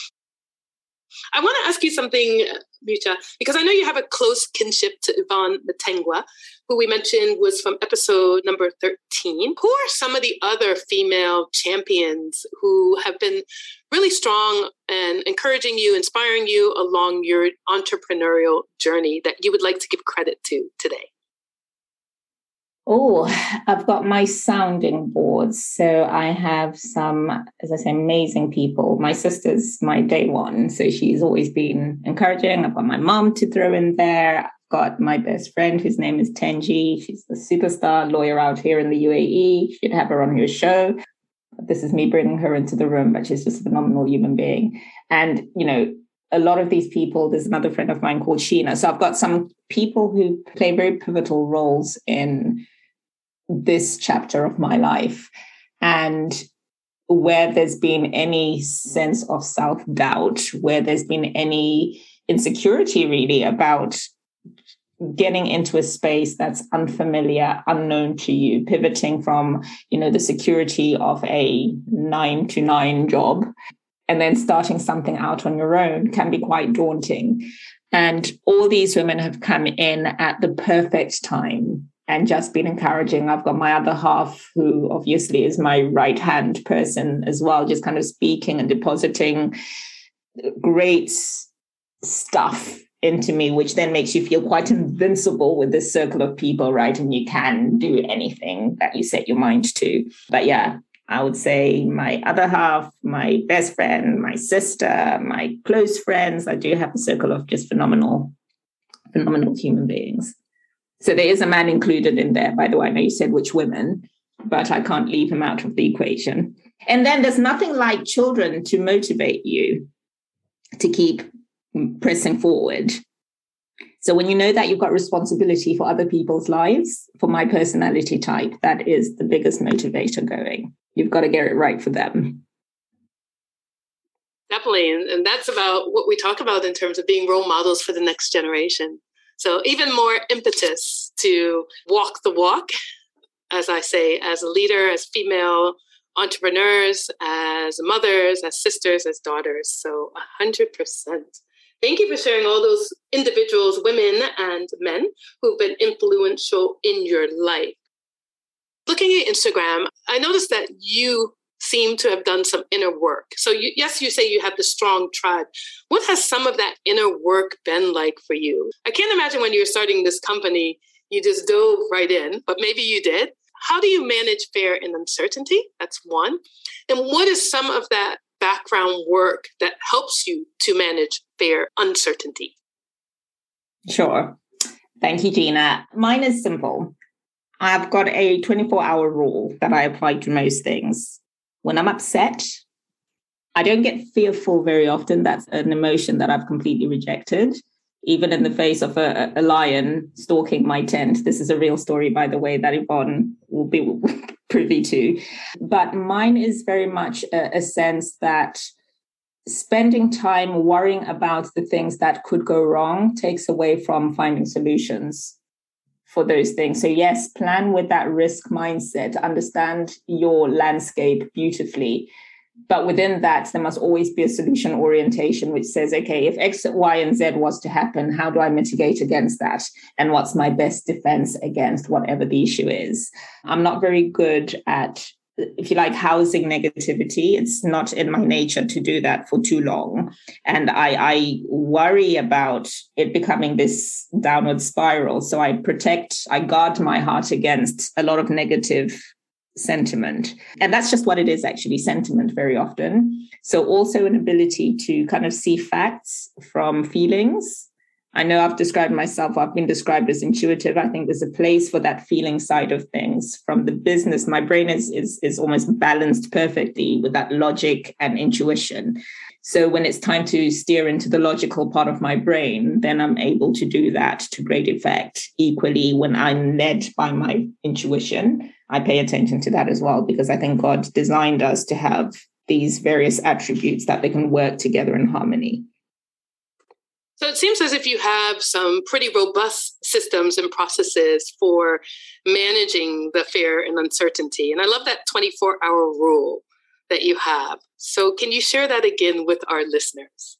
[SPEAKER 3] I want to ask you something, uh, Mucha, because I know you have a close kinship to Yvonne Matengwa, who we mentioned was from episode number 13. Who are some of the other female champions who have been really strong and encouraging you, inspiring you along your entrepreneurial journey that you would like to give credit to today?
[SPEAKER 1] Oh, I've got my sounding boards. So I have some, as I say, amazing people. My sister's my day one. So she's always been encouraging. I've got my mom to throw in there. I've got my best friend, whose name is Tenji. She's the superstar lawyer out here in the UAE. Should have her on your show. This is me bringing her into the room, but she's just a phenomenal human being. And, you know, a lot of these people, there's another friend of mine called Sheena. So I've got some people who play very pivotal roles in this chapter of my life. And where there's been any sense of self doubt, where there's been any insecurity really about getting into a space that's unfamiliar unknown to you pivoting from you know the security of a 9 to 9 job and then starting something out on your own can be quite daunting and all these women have come in at the perfect time and just been encouraging. I've got my other half, who obviously is my right hand person as well, just kind of speaking and depositing great stuff into me, which then makes you feel quite invincible with this circle of people, right? And you can do anything that you set your mind to. But yeah, I would say my other half, my best friend, my sister, my close friends. I do have a circle of just phenomenal, phenomenal human beings. So there is a man included in there, by the way. I know you said which women, but I can't leave him out of the equation. And then there's nothing like children to motivate you to keep pressing forward. So when you know that you've got responsibility for other people's lives, for my personality type, that is the biggest motivator going. You've got to get it right for them.
[SPEAKER 3] Definitely. And, that's about what we talk about in terms of being role models for the next generation. So even more impetus to walk the walk, as I say, as a leader, as female entrepreneurs, as mothers, as sisters, as daughters. So 100%. Thank you for sharing all those individuals, women and men who've been influential in your life. Looking at Instagram, I noticed that you seem to have done some inner work. So, you, yes, you say you have the strong tribe. What has some of that inner work been like for you? I can't imagine when you were starting this company, you just dove right in, but maybe you did. How do you manage fear and uncertainty? That's one. And what is some of that background work that helps you to manage fear, uncertainty?
[SPEAKER 1] Sure. Thank you, Gina. Mine is simple. I've got a 24 hour rule that I apply to most things. When I'm upset, I don't get fearful very often. That's an emotion that I've completely rejected. even in the face of a, a lion stalking my tent. This is a real story, by the way, that Yvonne will be privy to. But mine is very much a, a sense that spending time worrying about the things that could go wrong takes away from finding solutions for those things. So, yes, plan with that risk mindset, understand your landscape beautifully. But within that, there must always be a solution orientation, which says, okay, if X, Y, and Z was to happen, how do I mitigate against that? And what's my best defense against whatever the issue is? I'm not very good at if you like, housing negativity. It's not in my nature to do that for too long. And I, I worry about it becoming this downward spiral. So I protect, I guard my heart against a lot of negative sentiment. And that's just what it is actually sentiment very often. So also an ability to kind of see facts from feelings I know I've described myself, I've been described as intuitive. I think there's a place for that feeling side of things. From the business, my brain is, is, is almost balanced perfectly with that logic and intuition. So when it's time to steer into the logical part of my brain, then I'm able to do that to great effect. Equally, when I'm led by my intuition, I pay attention to that as well, because I think God designed us to have these various attributes that they can work together in harmony.
[SPEAKER 3] So it seems as if you have some pretty robust systems and processes for managing the fear and uncertainty. And I love that 24 hour rule that you have. So can you share that again with our listeners?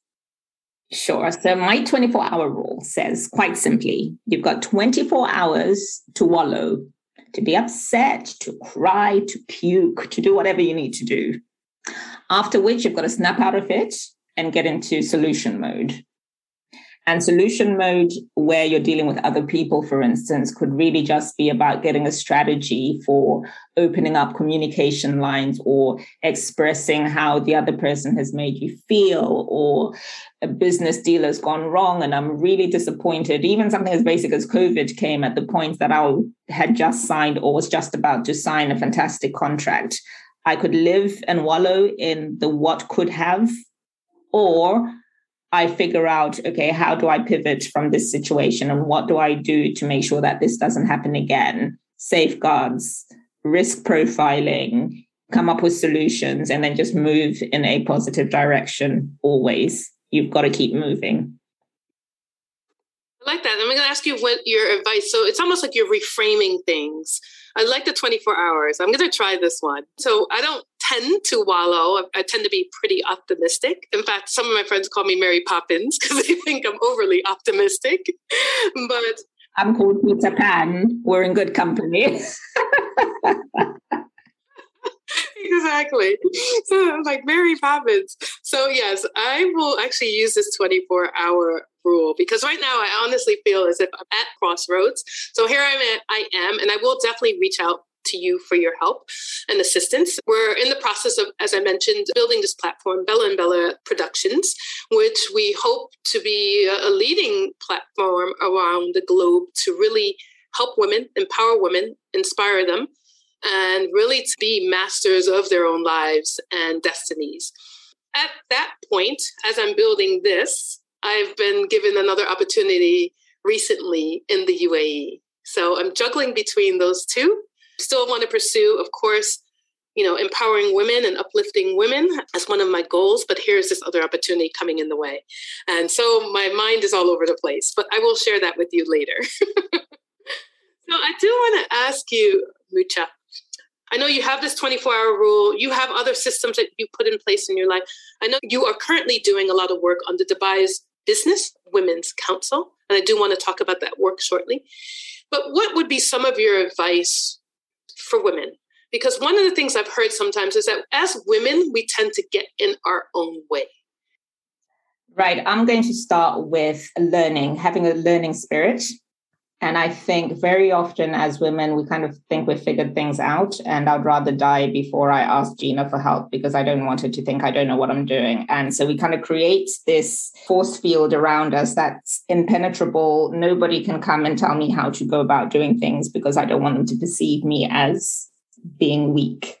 [SPEAKER 1] Sure. So my 24 hour rule says quite simply you've got 24 hours to wallow, to be upset, to cry, to puke, to do whatever you need to do. After which you've got to snap out of it and get into solution mode. And solution mode, where you're dealing with other people, for instance, could really just be about getting a strategy for opening up communication lines or expressing how the other person has made you feel, or a business deal has gone wrong. And I'm really disappointed. Even something as basic as COVID came at the point that I had just signed or was just about to sign a fantastic contract. I could live and wallow in the what could have, or I figure out, okay, how do I pivot from this situation and what do I do to make sure that this doesn't happen again? Safeguards, risk profiling, come up with solutions, and then just move in a positive direction always. You've got to keep moving.
[SPEAKER 3] I like that. I'm going to ask you what your advice. So it's almost like you're reframing things. I like the 24 hours. I'm going to try this one. So I don't tend to wallow. I, I tend to be pretty optimistic. In fact, some of my friends call me Mary Poppins because they think I'm overly optimistic. but
[SPEAKER 1] I'm called Peter Pan. We're in good company.
[SPEAKER 3] exactly. So I'm like Mary Poppins. So yes, I will actually use this 24 hour rule because right now I honestly feel as if I'm at crossroads. So here I'm at, I am, and I will definitely reach out to you for your help and assistance. We're in the process of, as I mentioned, building this platform, Bella and Bella Productions, which we hope to be a leading platform around the globe to really help women, empower women, inspire them, and really to be masters of their own lives and destinies. At that point, as I'm building this, I've been given another opportunity recently in the UAE. So I'm juggling between those two. Still want to pursue, of course, you know, empowering women and uplifting women as one of my goals, but here's this other opportunity coming in the way. And so my mind is all over the place, but I will share that with you later. so I do want to ask you, Mucha, I know you have this 24 hour rule. You have other systems that you put in place in your life. I know you are currently doing a lot of work on the Dubai's Business Women's Council. And I do want to talk about that work shortly. But what would be some of your advice for women? Because one of the things I've heard sometimes is that as women, we tend to get in our own way.
[SPEAKER 1] Right. I'm going to start with learning, having a learning spirit. And I think very often as women, we kind of think we've figured things out. And I'd rather die before I ask Gina for help because I don't want her to think I don't know what I'm doing. And so we kind of create this force field around us that's impenetrable. Nobody can come and tell me how to go about doing things because I don't want them to perceive me as being weak.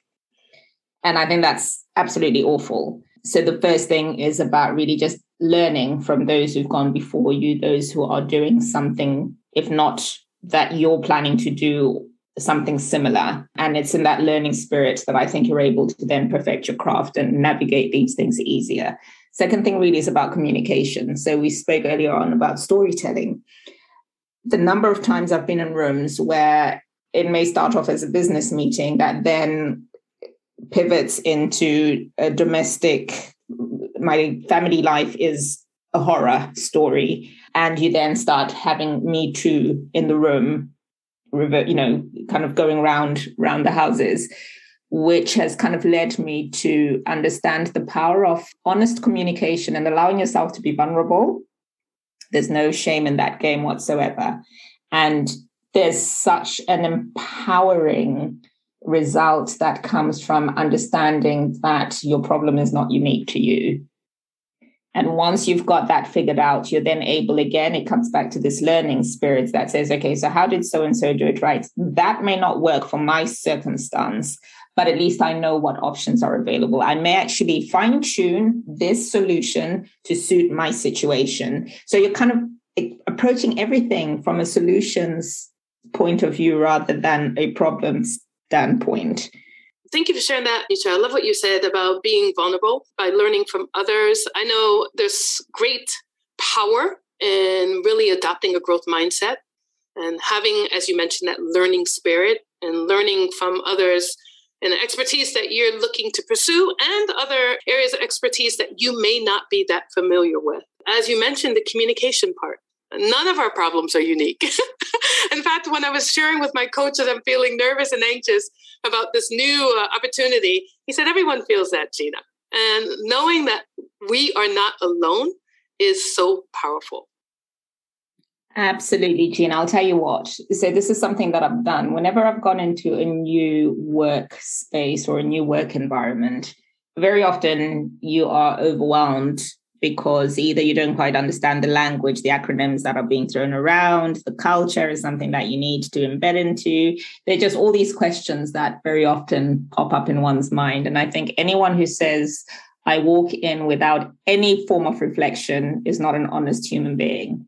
[SPEAKER 1] And I think that's absolutely awful. So the first thing is about really just learning from those who've gone before you, those who are doing something, if not that you're planning to do something similar. And it's in that learning spirit that I think you're able to then perfect your craft and navigate these things easier. Second thing really is about communication. So we spoke earlier on about storytelling. The number of times I've been in rooms where it may start off as a business meeting that then pivots into a domestic my family life is a horror story and you then start having me too in the room you know kind of going around around the houses which has kind of led me to understand the power of honest communication and allowing yourself to be vulnerable there's no shame in that game whatsoever and there's such an empowering result that comes from understanding that your problem is not unique to you. And once you've got that figured out, you're then able again, it comes back to this learning spirit that says, okay, so how did so and so do it right? That may not work for my circumstance, but at least I know what options are available. I may actually fine tune this solution to suit my situation. So you're kind of approaching everything from a solutions point of view rather than a problem standpoint.
[SPEAKER 3] Thank you for sharing that, Nisha. I love what you said about being vulnerable by learning from others. I know there's great power in really adopting a growth mindset and having, as you mentioned, that learning spirit and learning from others and expertise that you're looking to pursue and other areas of expertise that you may not be that familiar with. As you mentioned, the communication part. None of our problems are unique. In fact, when I was sharing with my coach that I'm feeling nervous and anxious about this new uh, opportunity, he said, Everyone feels that, Gina. And knowing that we are not alone is so powerful.
[SPEAKER 1] Absolutely, Gina. I'll tell you what. So, this is something that I've done whenever I've gone into a new work space or a new work environment. Very often, you are overwhelmed because either you don't quite understand the language, the acronyms that are being thrown around, the culture is something that you need to embed into. They're just all these questions that very often pop up in one's mind. And I think anyone who says, I walk in without any form of reflection is not an honest human being.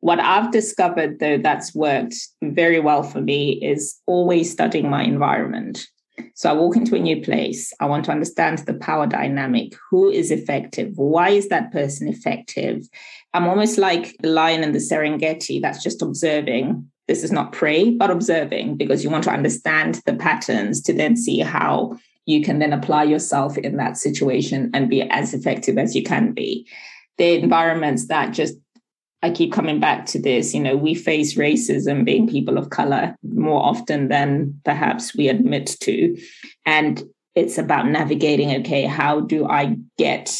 [SPEAKER 1] What I've discovered, though, that's worked very well for me is always studying my environment. So I walk into a new place. I want to understand the power dynamic. Who is effective? Why is that person effective? I'm almost like the lion in the Serengeti that's just observing. This is not prey, but observing because you want to understand the patterns to then see how you can then apply yourself in that situation and be as effective as you can be. The environments that just I keep coming back to this. You know, we face racism being people of color more often than perhaps we admit to. And it's about navigating okay, how do I get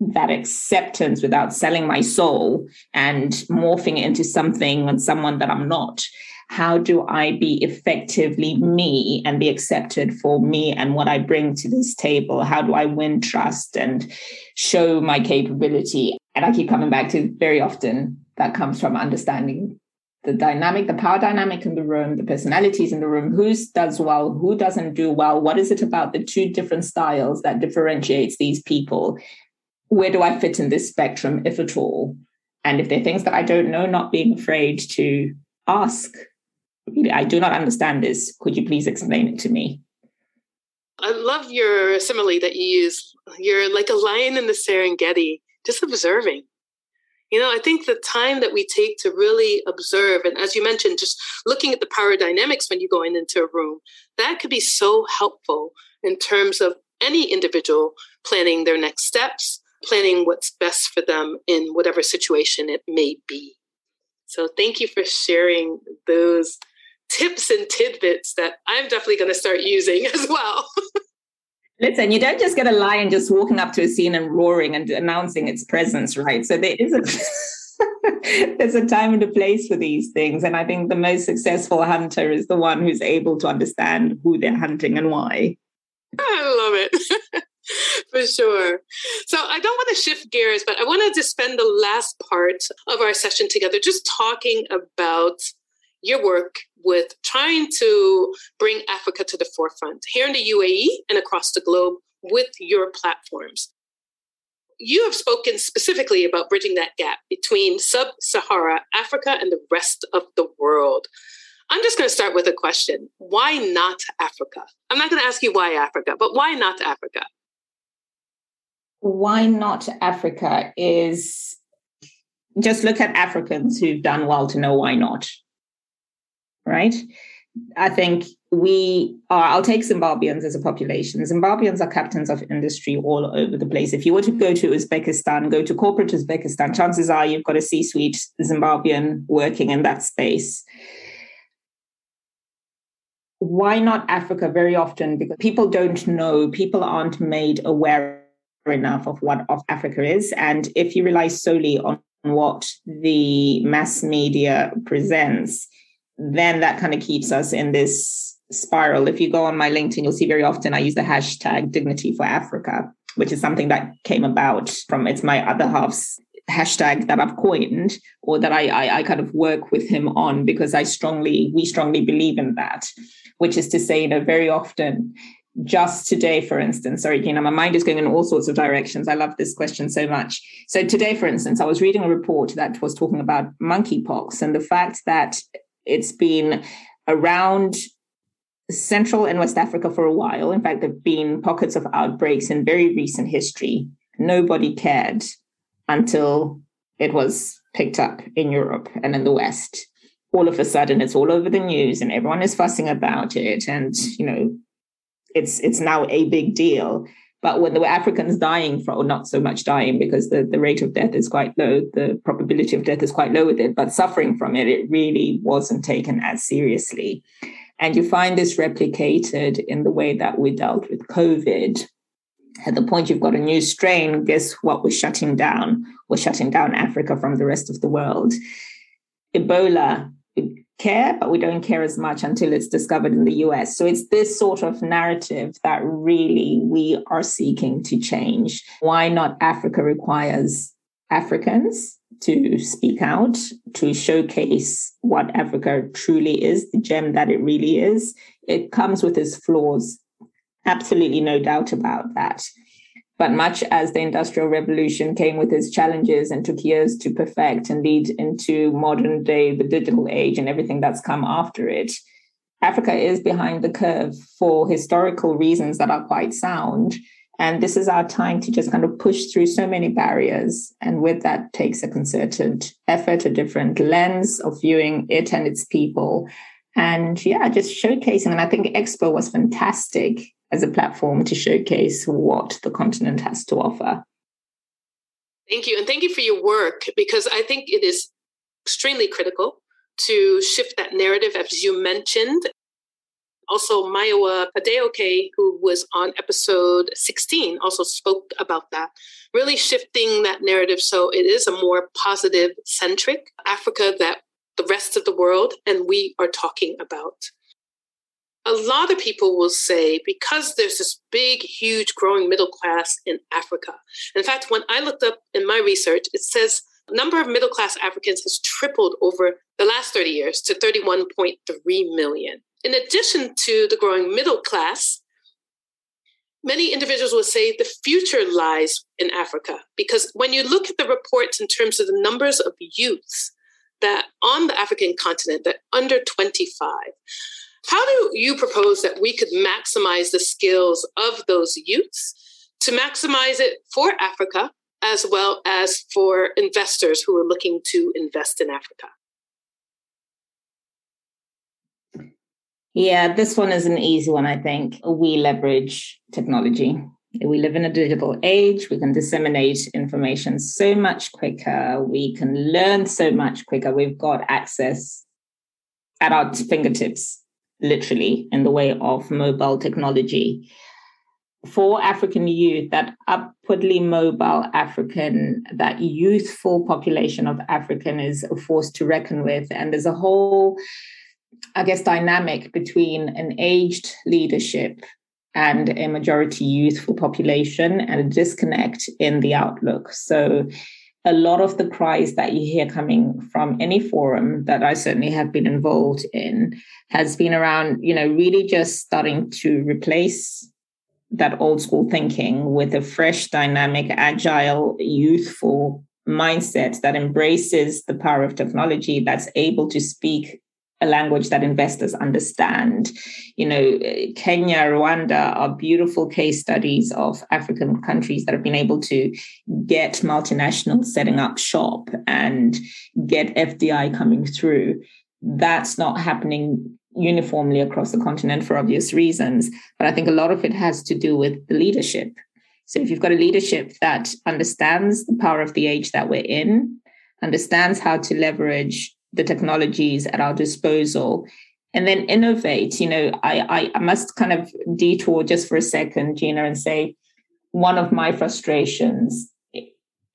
[SPEAKER 1] that acceptance without selling my soul and morphing it into something and someone that I'm not? How do I be effectively me and be accepted for me and what I bring to this table? How do I win trust and show my capability? And I keep coming back to very often that comes from understanding the dynamic, the power dynamic in the room, the personalities in the room, who does well, who doesn't do well, what is it about the two different styles that differentiates these people? Where do I fit in this spectrum, if at all? And if there are things that I don't know, not being afraid to ask. I do not understand this. Could you please explain it to me?
[SPEAKER 3] I love your simile that you use. You're like a lion in the Serengeti just observing. You know, I think the time that we take to really observe, and as you mentioned, just looking at the power dynamics when you're going into a room, that could be so helpful in terms of any individual planning their next steps, planning what's best for them in whatever situation it may be. So, thank you for sharing those tips and tidbits that I'm definitely going to start using as well.
[SPEAKER 1] Listen, you don't just get a lion just walking up to a scene and roaring and announcing its presence, right? So there is a there's a time and a place for these things. And I think the most successful hunter is the one who's able to understand who they're hunting and why.
[SPEAKER 3] I love it. for sure. So I don't want to shift gears, but I wanted to spend the last part of our session together just talking about your work with trying to bring Africa to the forefront here in the UAE and across the globe with your platforms. you have spoken specifically about bridging that gap between sub Sahara Africa and the rest of the world. I'm just going to start with a question. Why not Africa? I'm not going to ask you why Africa, but why not Africa?
[SPEAKER 1] Why not Africa is just look at Africans who've done well to know why not. Right? I think we are, I'll take Zimbabweans as a population. Zimbabweans are captains of industry all over the place. If you were to go to Uzbekistan, go to corporate Uzbekistan, chances are you've got a C suite Zimbabwean working in that space. Why not Africa very often? Because people don't know, people aren't made aware enough of what Africa is. And if you rely solely on what the mass media presents, then that kind of keeps us in this spiral. If you go on my LinkedIn, you'll see very often I use the hashtag dignity for Africa, which is something that came about from it's my other half's hashtag that I've coined or that I, I, I kind of work with him on because I strongly, we strongly believe in that, which is to say, you know, very often just today, for instance, sorry, Gina, my mind is going in all sorts of directions. I love this question so much. So today, for instance, I was reading a report that was talking about monkeypox and the fact that it's been around Central and West Africa for a while. In fact, there have been pockets of outbreaks in very recent history. Nobody cared until it was picked up in Europe and in the West. All of a sudden, it's all over the news and everyone is fussing about it. And, you know, it's it's now a big deal. But when there were Africans dying from, or not so much dying because the, the rate of death is quite low, the probability of death is quite low with it, but suffering from it, it really wasn't taken as seriously. And you find this replicated in the way that we dealt with COVID. At the point you've got a new strain, guess what we're shutting down? We're shutting down Africa from the rest of the world. Ebola care, but we don't care as much until it's discovered in the US. So it's this sort of narrative that really we are seeking to change. Why not Africa requires Africans to speak out, to showcase what Africa truly is, the gem that it really is. It comes with its flaws, absolutely no doubt about that. But much as the Industrial Revolution came with its challenges and took years to perfect and lead into modern day, the digital age, and everything that's come after it, Africa is behind the curve for historical reasons that are quite sound. And this is our time to just kind of push through so many barriers. And with that takes a concerted effort, a different lens of viewing it and its people. And yeah, just showcasing. And I think Expo was fantastic as a platform to showcase what the continent has to offer.
[SPEAKER 3] Thank you. And thank you for your work because I think it is extremely critical to shift that narrative, as you mentioned. Also, Mayowa Adeoke, who was on episode 16, also spoke about that, really shifting that narrative so it is a more positive centric Africa that the rest of the world and we are talking about a lot of people will say because there's this big, huge growing middle class in Africa. In fact, when I looked up in my research, it says number of middle class Africans has tripled over the last 30 years to 31.3 million. In addition to the growing middle class, many individuals will say the future lies in Africa because when you look at the reports in terms of the numbers of youths that on the African continent that under 25, how do you propose that we could maximize the skills of those youths to maximize it for Africa as well as for investors who are looking to invest in Africa?
[SPEAKER 1] Yeah, this one is an easy one, I think. We leverage technology. We live in a digital age. We can disseminate information so much quicker. We can learn so much quicker. We've got access at our fingertips literally in the way of mobile technology. For African youth, that upwardly mobile African, that youthful population of African is a force to reckon with. And there's a whole, I guess, dynamic between an aged leadership and a majority youthful population and a disconnect in the outlook. So a lot of the cries that you hear coming from any forum that I certainly have been involved in has been around, you know, really just starting to replace that old school thinking with a fresh, dynamic, agile, youthful mindset that embraces the power of technology, that's able to speak a language that investors understand. You know, Kenya, Rwanda are beautiful case studies of African countries that have been able to get multinationals setting up shop and get FDI coming through. That's not happening uniformly across the continent for obvious reasons. But I think a lot of it has to do with the leadership. So if you've got a leadership that understands the power of the age that we're in, understands how to leverage the technologies at our disposal, and then innovate, you know, I, I must kind of detour just for a second, Gina, and say one of my frustrations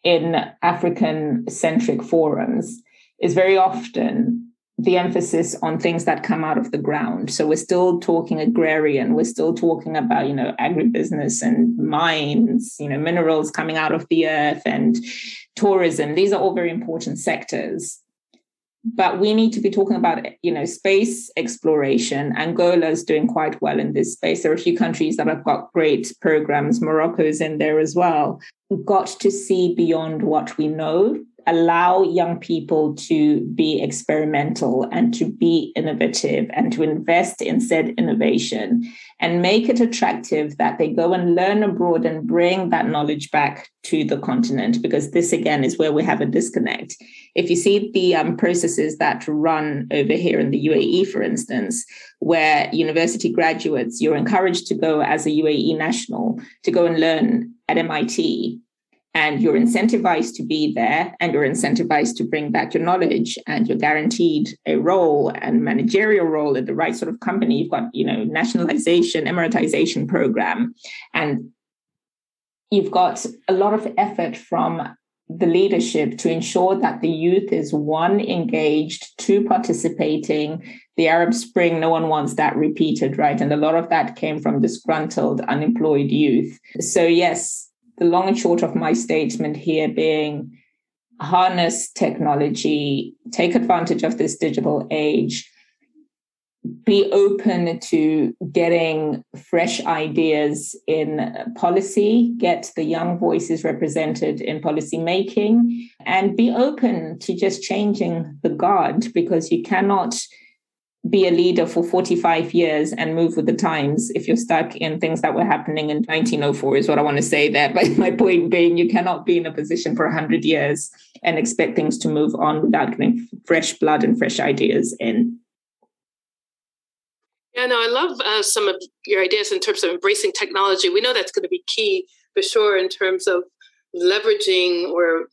[SPEAKER 1] in African centric forums is very often the emphasis on things that come out of the ground. So we're still talking agrarian, we're still talking about, you know, agribusiness and mines, you know, minerals coming out of the earth and tourism. These are all very important sectors. But we need to be talking about, you know, space exploration. Angola is doing quite well in this space. There are a few countries that have got great programs. Morocco's in there as well. We've got to see beyond what we know allow young people to be experimental and to be innovative and to invest in said innovation and make it attractive that they go and learn abroad and bring that knowledge back to the continent because this again is where we have a disconnect. If you see the um, processes that run over here in the uae for instance where university graduates you're encouraged to go as a uae national to go and learn at mit and you're incentivized to be there and you're incentivized to bring back your knowledge and you're guaranteed a role and managerial role at the right sort of company. You've got you know nationalization emiratization program and you've got a lot of effort from the leadership to ensure that the youth is one engaged two participating. The arab spring no one wants that repeated right? And a lot of that came from disgruntled unemployed youth. So yes the long and short of my statement here being harness technology, take advantage of this digital age, be open to getting fresh ideas in policy, get the young voices represented in policy making, and be open to just changing the guard because you cannot be a leader for 45 years and move with the times if you're stuck in things that were happening in 1904 is what i want to say there. But my point being you cannot be in a position for 100 years and expect things to move on without getting fresh blood and fresh ideas in.
[SPEAKER 3] Yeah no i love uh, some of your ideas in terms of embracing technology. We know that's going to be key for sure in terms of leveraging or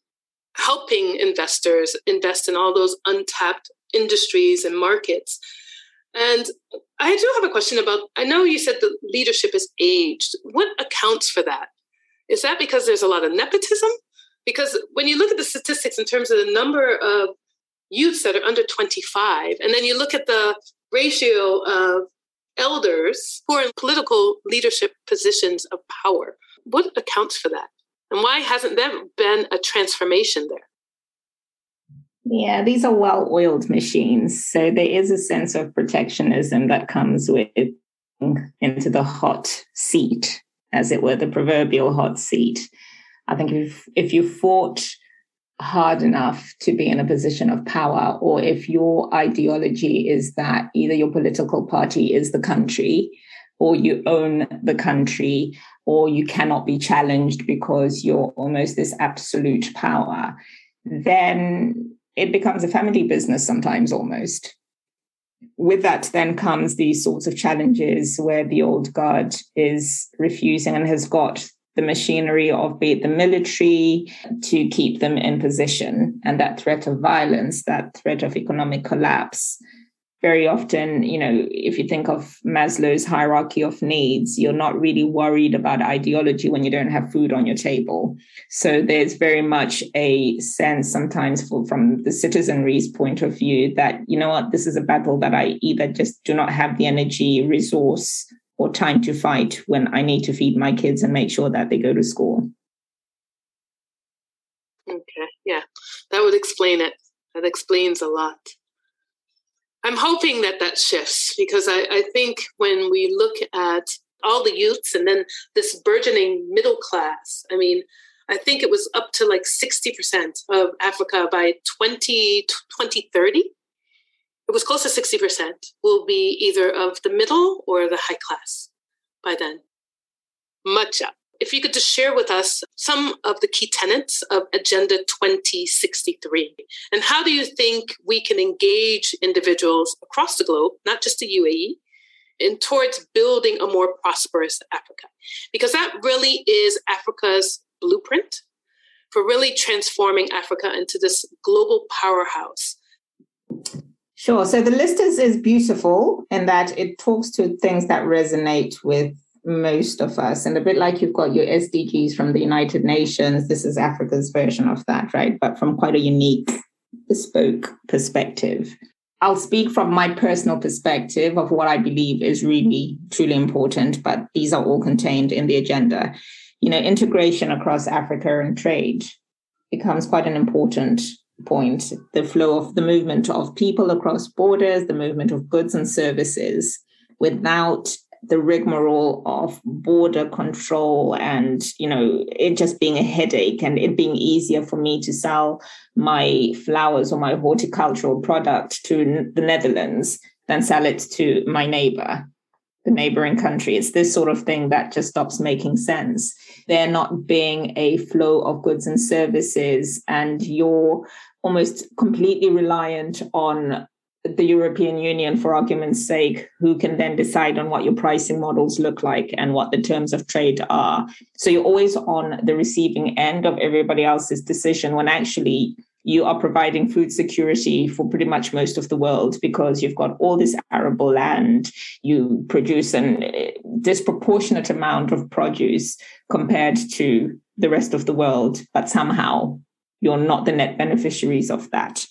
[SPEAKER 3] helping investors invest in all those untapped industries and markets. And I do have a question about I know you said the leadership is aged. What accounts for that? Is that because there's a lot of nepotism? Because when you look at the statistics in terms of the number of youths that are under 25, and then you look at the ratio of elders who are in political leadership positions of power, what accounts for that? And why hasn't there been a transformation there?
[SPEAKER 1] Yeah, these are well oiled machines. So there is a sense of protectionism that comes with into the hot seat, as it were, the proverbial hot seat. I think if if you fought hard enough to be in a position of power, or if your ideology is that either your political party is the country, or you own the country, or you cannot be challenged because you're almost this absolute power, then it becomes a family business sometimes almost. With that, then comes these sorts of challenges where the old guard is refusing and has got the machinery of be it the military to keep them in position and that threat of violence, that threat of economic collapse very often, you know, if you think of Maslow's hierarchy of needs, you're not really worried about ideology when you don't have food on your table. So there's very much a sense sometimes for, from the citizenry's point of view that, you know what, this is a battle that I either just do not have the energy, resource, or time to fight when I need to feed my kids and make sure that they go to school.
[SPEAKER 3] Okay, yeah, that would explain it. That explains a lot. I'm hoping that that shifts because I, I think when we look at all the youths and then this burgeoning middle class. I mean, I think it was up to like 60% of Africa by 20, 2030. It was close to 60% will be either of the middle or the high class by then. Much up. If you could just share with us some of the key tenets of Agenda 2063, and how do you think we can engage individuals across the globe, not just the UAE, and towards building a more prosperous Africa? Because that really is Africa's blueprint for really transforming Africa into this global powerhouse.
[SPEAKER 1] Sure. So the list is, is beautiful in that it talks to things that resonate with most of us. And a bit like you've got your SDGs from the United Nations, this is Africa's version of that, right? But from quite a unique, bespoke perspective. I'll speak from my personal perspective of what I believe is really, truly important, but these are all contained in the agenda. You know, integration across Africa and trade becomes quite an important point. The flow of the movement of people across borders, the movement of goods and services without the rigmarole of border control and you know it just being a headache and it being easier for me to sell my flowers or my horticultural product to the Netherlands than sell it to my neighbor. The mm-hmm. neighboring country. It's this sort of thing that just stops making sense. There not being a flow of goods and services and you're almost completely reliant on the European Union, for argument's sake, who can then decide on what your pricing models look like and what the terms of trade are. So you're always on the receiving end of everybody else's decision when actually you are providing food security for pretty much most of the world because you've got all this arable land. You produce a eh, disproportionate amount of produce compared to the rest of the world, but somehow you're not the net beneficiaries of that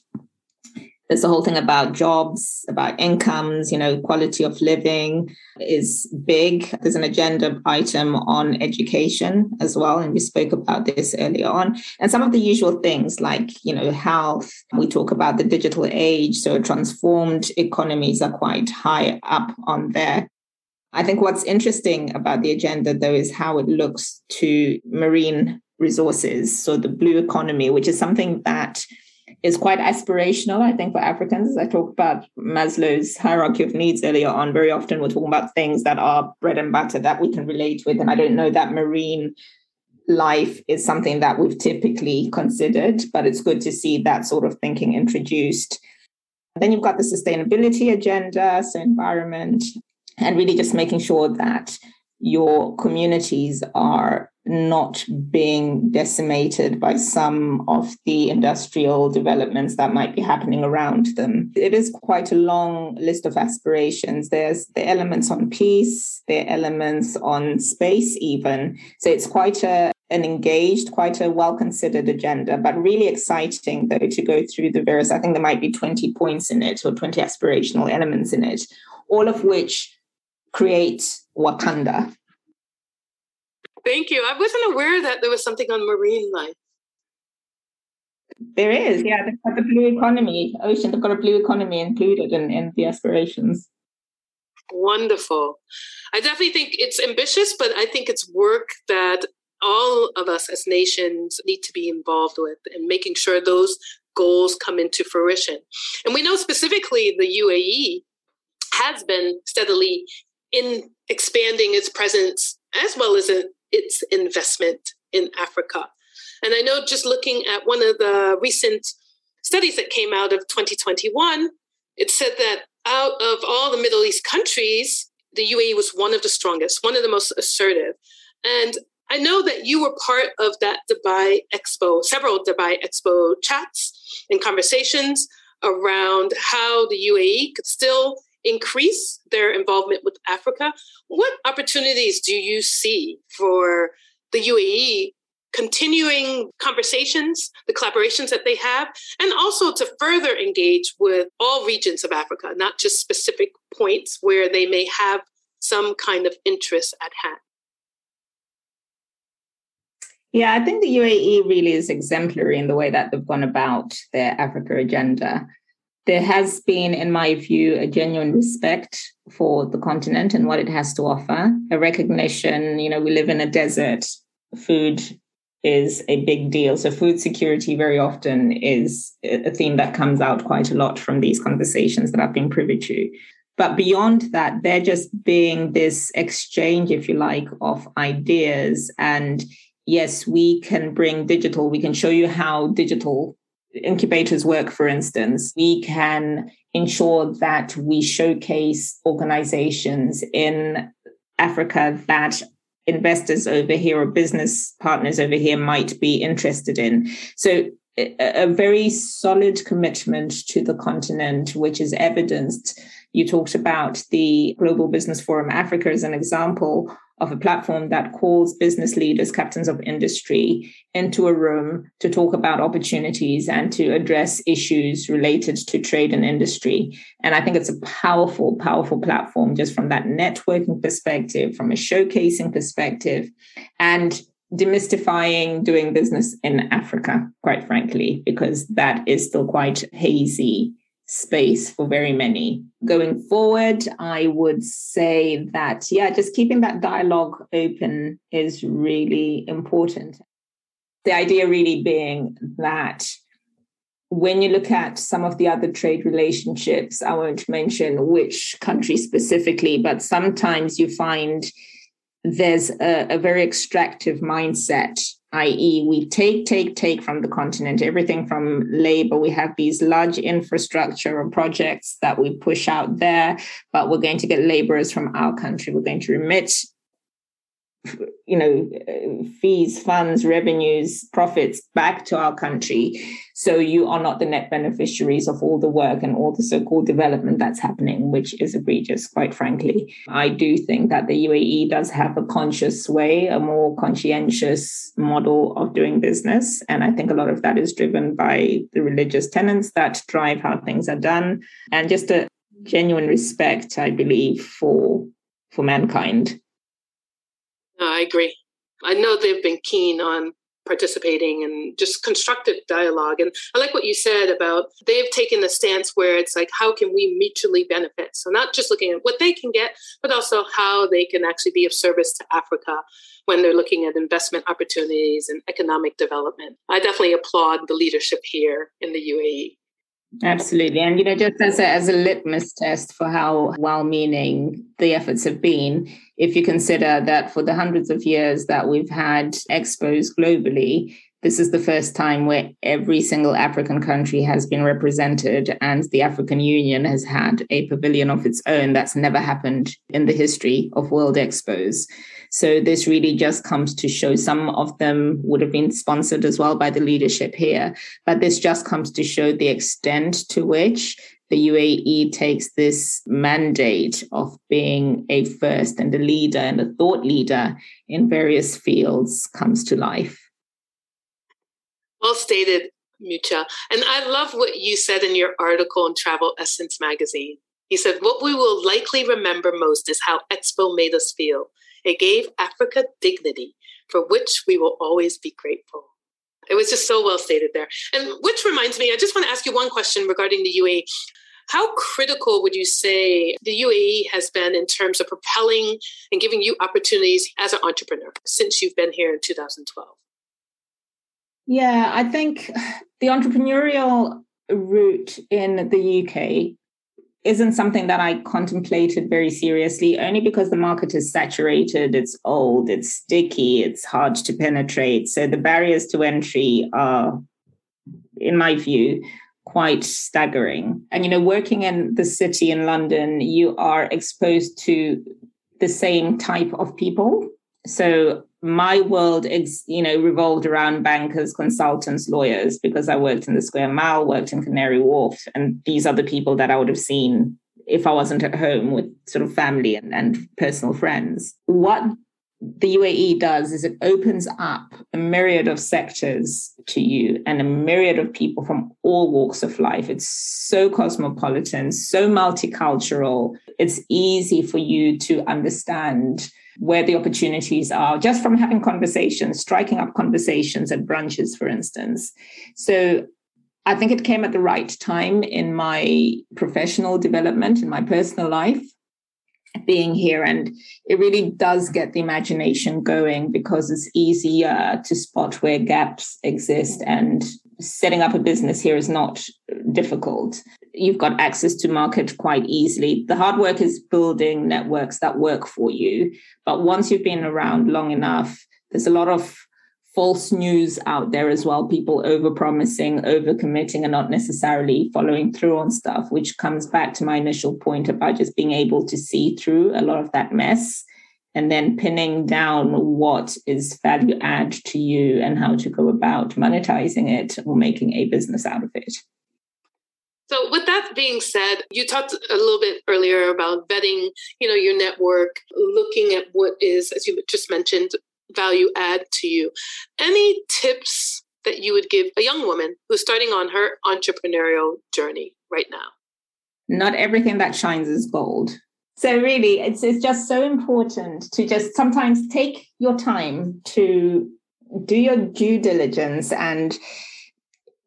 [SPEAKER 1] there's the whole thing about jobs, about incomes, you know, quality of living is big. There's an agenda item on education as well. And we spoke about this earlier on. And some of the usual things like, you know, health. We talk about the digital age. So transformed economies are quite high up on there. I think what's interesting about the agenda, though, is how it looks to marine resources. So the blue economy, which is something that is quite aspirational, I think, for Africans. As I talked about Maslow's hierarchy of needs earlier on. Very often we're talking about things that are bread and butter that we can relate with. And I don't know that marine life is something that we've typically considered, but it's good to see that sort of thinking introduced. Then you've got the sustainability agenda, so environment, and really just making sure that your communities are not being decimated by some of the industrial developments that might be happening around them. It is quite a long list of aspirations. There's the elements on peace, there are elements on space, even. So it's quite a an engaged, quite a well considered agenda, but really exciting though to go through the various. I think there might be 20 points in it or 20 aspirational elements in it, all of which create Wakanda
[SPEAKER 3] Thank you. I wasn't aware that there was something on marine life.
[SPEAKER 1] There is, yeah. They've got the blue economy, ocean. They've got a blue economy included in, in the aspirations.
[SPEAKER 3] Wonderful. I definitely think it's ambitious, but I think it's work that all of us as nations need to be involved with and making sure those goals come into fruition. And we know specifically the UAE has been steadily in expanding its presence as well as its investment in Africa. And I know just looking at one of the recent studies that came out of 2021, it said that out of all the Middle East countries, the UAE was one of the strongest, one of the most assertive. And I know that you were part of that Dubai Expo, several Dubai Expo chats and conversations around how the UAE could still increase their involvement with Africa. What opportunities do you see for the UAE continuing conversations, the collaborations that they have, and also to further engage with all regions of Africa, not just specific points where they may have some kind of interest at hand?
[SPEAKER 1] Yeah, I think the UAE really is exemplary in the way that they've gone about their Africa agenda. There has been, in my view, a genuine respect for the continent and what it has to offer, a recognition, you know, we live in a desert, food is a big deal. So, food security very often is a theme that comes out quite a lot from these conversations that I've been privy to. But beyond that, they're just being this exchange, if you like, of ideas. And yes, we can bring digital, we can show you how digital incubators work, for instance, we can ensure that we showcase organizations in Africa that investors over here or business partners over here might be interested in. So, a, very solid commitment to the continent, which is evidenced. You talked about the Global Business Forum Africa as an example of a platform that calls business leaders, captains of industry, into a room to talk about opportunities and to address issues related to trade and industry. And I think it's a powerful, powerful platform just from that networking perspective, from a showcasing perspective, and demystifying doing business in Africa, quite frankly, because that is still quite hazy space for very many. Going forward, I would say that, yeah, just keeping that dialogue open is really important. The idea really being that when you look at some of the other trade relationships, I won't mention which country specifically, but sometimes you find there's a, a very extractive mindset i.e., we take, take, take from the continent, everything from labor. We have these large infrastructure projects that we push out there, but we're going to get laborers from our country. We're going to remit you know fees funds revenues profits back to our country. So you are not the net beneficiaries of all the work and all the so-called development that's happening which is egregious quite frankly. I do think that the uae does have a conscious way a more conscientious model of doing business. And i think a lot of that is driven by the religious tenets that drive how things are done. And just a genuine respect i believe for for mankind
[SPEAKER 3] no, I agree. I know they've been keen on participating and just constructive dialogue. And I like what you said about they've taken a stance where it's like, how can we mutually benefit? So, not just looking at what they can get, but also how they can actually be of service to Africa when they're looking at investment opportunities and economic development. I definitely applaud the leadership here in the UAE.
[SPEAKER 1] Absolutely. And, you know, just as a, as a litmus test for how well meaning the efforts have been, if you consider that for the hundreds of years that we've had expos globally, this is the first time where every single African country has been represented, and the African Union has had a pavilion of its own. That's never happened in the history of World Expos. So this really just comes to show some of them would have been sponsored as well by the leadership here. But this just comes to show the extent to which the UAE takes this mandate of being a first and a leader and a thought leader in various fields comes to life.
[SPEAKER 3] Well stated, Mucha. And I love what you said in your article in Travel Essence magazine. He said, What we will likely remember most is how Expo made us feel. It gave Africa dignity, for which we will always be grateful. It was just so well stated there. And which reminds me, I just want to ask you one question regarding the UAE. How critical would you say the UAE has been in terms of propelling and giving you opportunities as an entrepreneur since you've been here in 2012?
[SPEAKER 1] Yeah, I think the entrepreneurial route in the UK isn't something that I contemplated very seriously, only because the market is saturated, it's old, it's sticky, it's hard to penetrate. So the barriers to entry are, in my view, quite staggering. And, you know, working in the city in London, you are exposed to the same type of people. So my world you know, revolved around bankers, consultants, lawyers, because I worked in the Square Mile, worked in Canary Wharf, and these are the people that I would have seen if I wasn't at home with sort of family and, and personal friends. What the UAE does is it opens up a myriad of sectors to you and a myriad of people from all walks of life. It's so cosmopolitan, so multicultural. It's easy for you to understand where the opportunities are just from having conversations, striking up conversations at brunches, for instance. So I think it came at the right time in my professional development, in my personal life, being here. And it really does get the imagination going because it's easier to spot where gaps exist. And setting up a business here is not difficult. You've got access to market quite easily. The hard work is building networks that work for you. But once you've been around long enough, there's a lot of false news out there as well people over promising over committing and not necessarily following through on stuff which comes back to my initial point about just being able to see through a lot of that mess and then pinning down what is value add to you and how to go about monetizing it or making a business out of it
[SPEAKER 3] so with that being said, you talked a little bit earlier about vetting, you know, your network, looking at what is, as you just mentioned, value add to you. Any tips that you would give a young woman who's starting on her entrepreneurial journey right now?
[SPEAKER 1] Not everything that shines is gold. So really, it's it's just so important to just sometimes take your time to do your due diligence and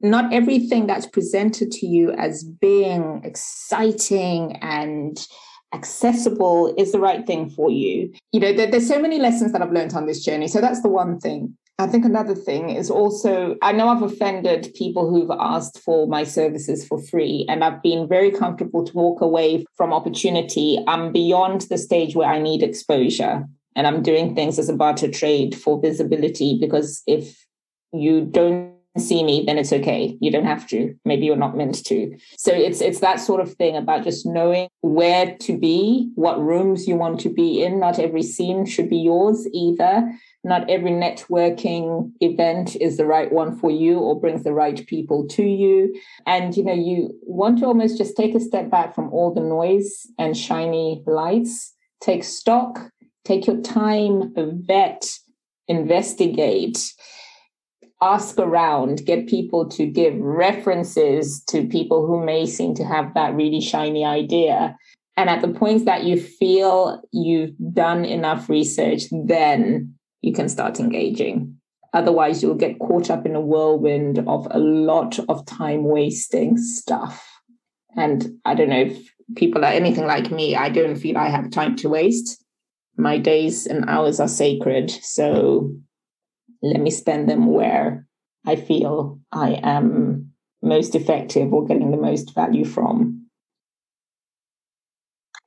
[SPEAKER 1] not everything that's presented to you as being exciting and accessible is the right thing for you. You know, there, there's so many lessons that I've learned on this journey. So that's the one thing. I think another thing is also, I know I've offended people who've asked for my services for free, and I've been very comfortable to walk away from opportunity. I'm beyond the stage where I need exposure, and I'm doing things as a barter trade for visibility because if you don't see me then it's okay. You don't have to. Maybe you're not meant to. So it's it's that sort of thing about just knowing where to be what rooms you want to be in. Not every scene should be yours either. Not every networking event is the right one for you or brings the right people to you. And you know you want to almost just take a step back from all the noise and shiny lights. Take stock take your time vet investigate ask around, get people to give references to people who may seem to have that really shiny idea. And at the point that you feel you've done enough research, then you can start engaging. Otherwise, you'll get caught up in a whirlwind of a lot of time wasting stuff. And I don't know if people are anything like me, I don't feel I have time to waste. My days and hours are sacred. So let me spend them where I feel I am most effective or getting the most value from.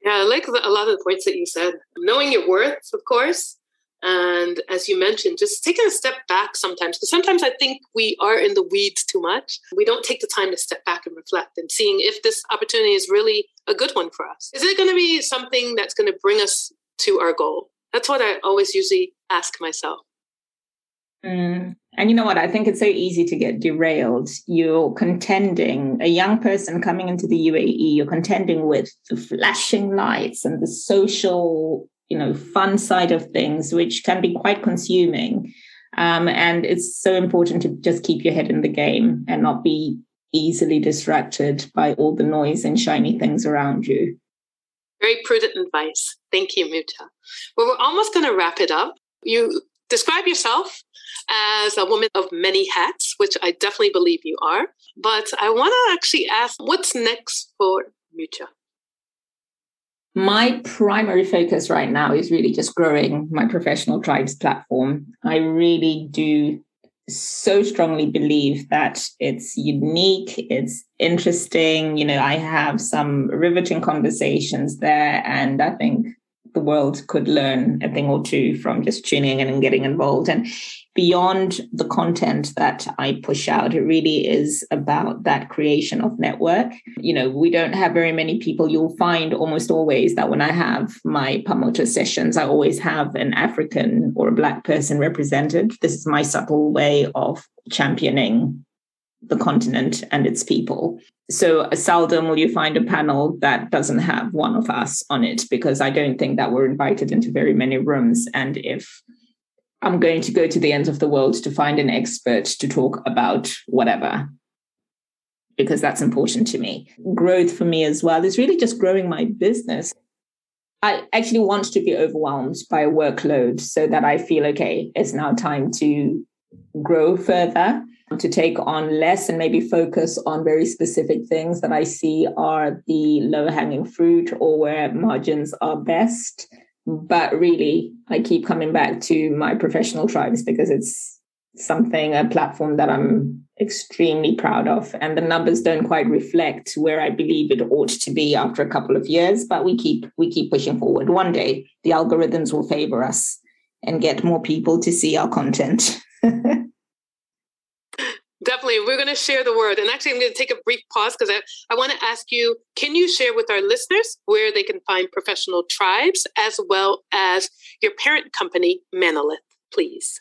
[SPEAKER 3] Yeah, I like a lot of the points that you said. Knowing your worth, of course. And as you mentioned, just taking a step back sometimes, because sometimes I think we are in the weeds too much. We don't take the time to step back and reflect and seeing if this opportunity is really a good one for us. Is it going to be something that's going to bring us to our goal? That's what I always usually ask myself.
[SPEAKER 1] Mm. And you know what? I think it's so easy to get derailed. You're contending, a young person coming into the UAE, you're contending with the flashing lights and the social, you know, fun side of things, which can be quite consuming. Um, and it's so important to just keep your head in the game and not be easily distracted by all the noise and shiny things around you.
[SPEAKER 3] Very prudent advice. Thank you, Mucha. Well, we're almost going to wrap it up. You describe yourself as a woman of many hats, which I definitely believe you are. But I want to actually ask what's next for Mucha?
[SPEAKER 1] My primary focus right now is really just growing my professional tribes platform. I really do so strongly believe that it's unique, it's interesting. You know, I have some riveting conversations there, and I think the world could learn a thing or two from just tuning in and getting involved. And beyond the content that I push out, it really is about that creation of network. You know, we don't have very many people. You'll find almost always that when I have my Pamoja sessions, I always have an African or a Black person represented. This is my subtle way of championing the continent and its people. So seldom will you find a panel that doesn't have one of us on it because I don't think that we're invited into very many rooms. And if I'm going to go to the ends of the world to find an expert to talk about whatever, because that's important to me. Growth for me as well is really just growing my business. I actually want to be overwhelmed by a workload so that I feel okay, it's now time to grow further to take on less and maybe focus on very specific things that I see are the low hanging fruit or where margins are best. But really, I keep coming back to my professional tribes because it's something, a platform that I'm extremely proud of. And the numbers don't quite reflect where I believe it ought to be after a couple of years, but we keep we keep pushing forward. One day the algorithms will favor us and get more people to see our content.
[SPEAKER 3] Definitely. We're going to share the word. And actually, I'm going to take a brief pause because I, I want to ask you can you share with our listeners where they can find professional tribes as well as your parent company, Manelith, please?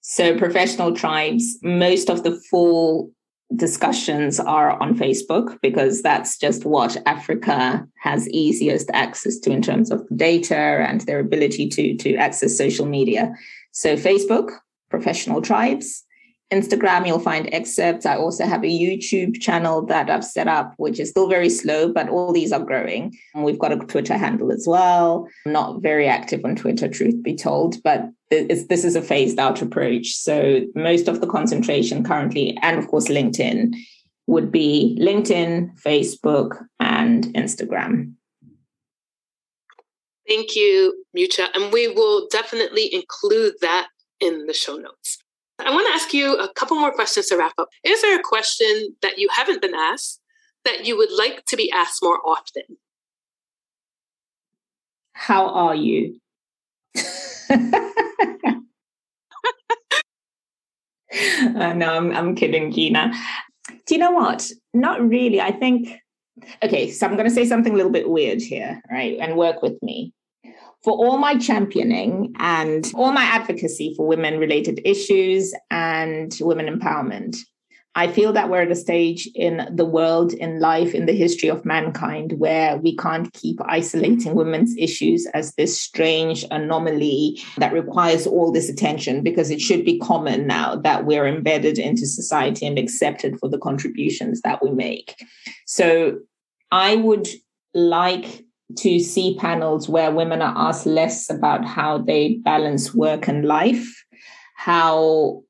[SPEAKER 1] So, professional tribes, most of the full discussions are on Facebook because that's just what Africa has easiest access to in terms of data and their ability to, to access social media. So, Facebook, professional tribes. Instagram, you'll find excerpts. I also have a YouTube channel that I've set up, which is still very slow, but all these are growing. And we've got a Twitter handle as well. I'm not very active on Twitter, truth be told, but this is a phased out approach. So most of the concentration currently, and of course, LinkedIn, would be LinkedIn, Facebook, and Instagram.
[SPEAKER 3] Thank you, Mucha. And we will definitely include that in the show notes. I want to ask you a couple more questions to wrap up. Is there a question that you haven't been asked that you would like to be asked more often?
[SPEAKER 1] How are you? uh, no, I'm, I'm kidding, Gina. Do you know what? Not really. I think, okay, so I'm going to say something a little bit weird here, right? And work with me for all my championing and all my advocacy for women related issues and women empowerment. I feel that we're at a stage in the world, in life, in the history of mankind where we can't keep isolating women's issues as this strange anomaly that requires all this attention because it should be common now that we're embedded into society and accepted for the contributions that we make. So I would like to see panels where women are asked less about how they balance work and life, how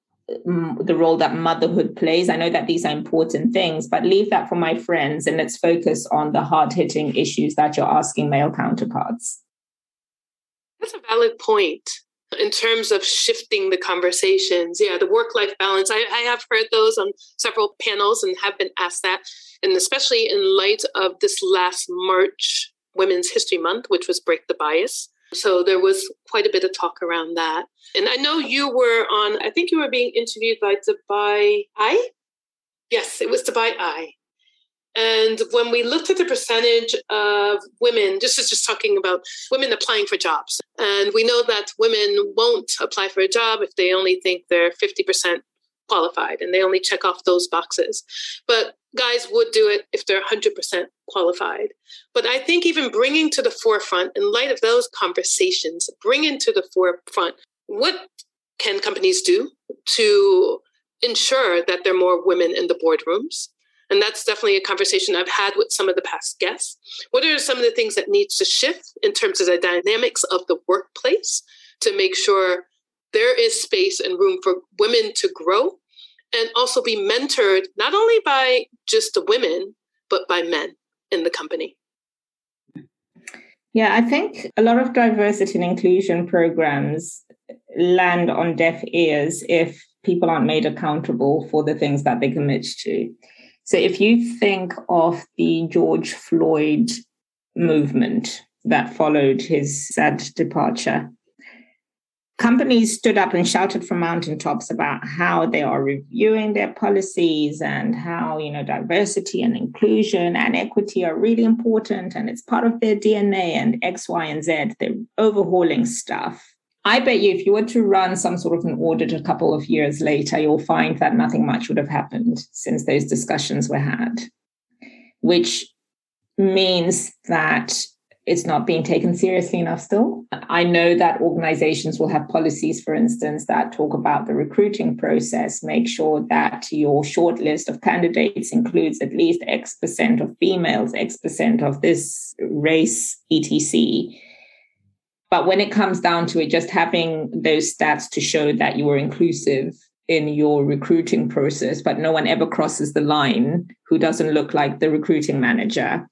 [SPEAKER 1] mm, the role that motherhood plays. I know that these are important things, but leave that for my friends and let's focus on the hard hitting issues that you're asking male counterparts.
[SPEAKER 3] That's a valid point in terms of shifting the conversations. Yeah, the work life balance. I, I, have heard those on several panels and have been asked that. And especially in light of this last March Women's History Month, which was Break the Bias. So there was quite a bit of talk around that. And I know you were on, I think you were being interviewed by Dubai Eye. Yes, it was Dubai Eye. And when we looked at the percentage of women, this is just talking about women applying for jobs. And we know that women won't apply for a job if they only think they're 50% qualified and they only check off those boxes. But guys would do it if they're 100% qualified. But I think even bringing to the forefront, in light of those conversations, bringing to the forefront what can companies do to ensure that there are more women in the boardrooms? And that's definitely a conversation I've had with some of the past guests. What are some of the things that needs to shift in terms of the dynamics of the workplace to make sure there is space and room for women to grow and also be mentored not only by just the women, but by men in the company.
[SPEAKER 1] Yeah, I think a lot of diversity and inclusion programs land on deaf ears if people aren't made accountable for the things that they commit to. So if you think of the George Floyd movement that followed his sad departure, companies stood up and shouted from mountaintops about how they are reviewing their policies and how you know diversity and inclusion and equity are really important and it's part of their dna and x y and z. They're overhauling stuff. I bet you if you were to run some sort of an audit a couple of years later you'll find that nothing much would have happened since those discussions were had which means that it's not being taken seriously enough still. I know that organizations will have policies, for instance, that talk about the recruiting process, make sure that your short list of candidates includes at least X percent of females, X percent of this race, etc. But when it comes down to it, just having those stats to show that you were inclusive in your recruiting process, but no one ever crosses the line who doesn't look like the recruiting manager,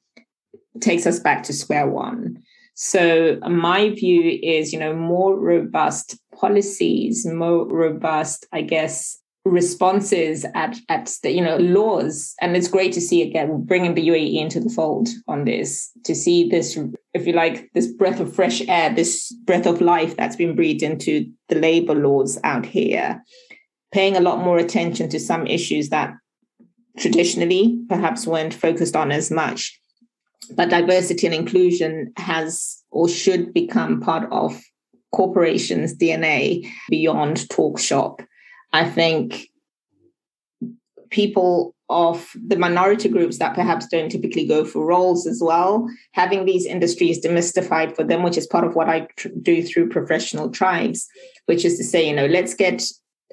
[SPEAKER 1] takes us back to square one. So uh, my view is, you know, more robust policies, more robust, I guess, responses at at the you know laws. And it's great to see again bringing the UAE into the fold on this to see this if you like this breath of fresh air this breath of life that's been breathed into the labor laws out here. Paying a lot more attention to some issues that traditionally perhaps weren't focused on as much but diversity and inclusion has or should become part of corporations DNA beyond talk shop I think people of the minority groups that perhaps don't typically go for roles as well, having these industries demystified for them, which is part of what I tr- do through professional tribes, which is to say, you know, let's get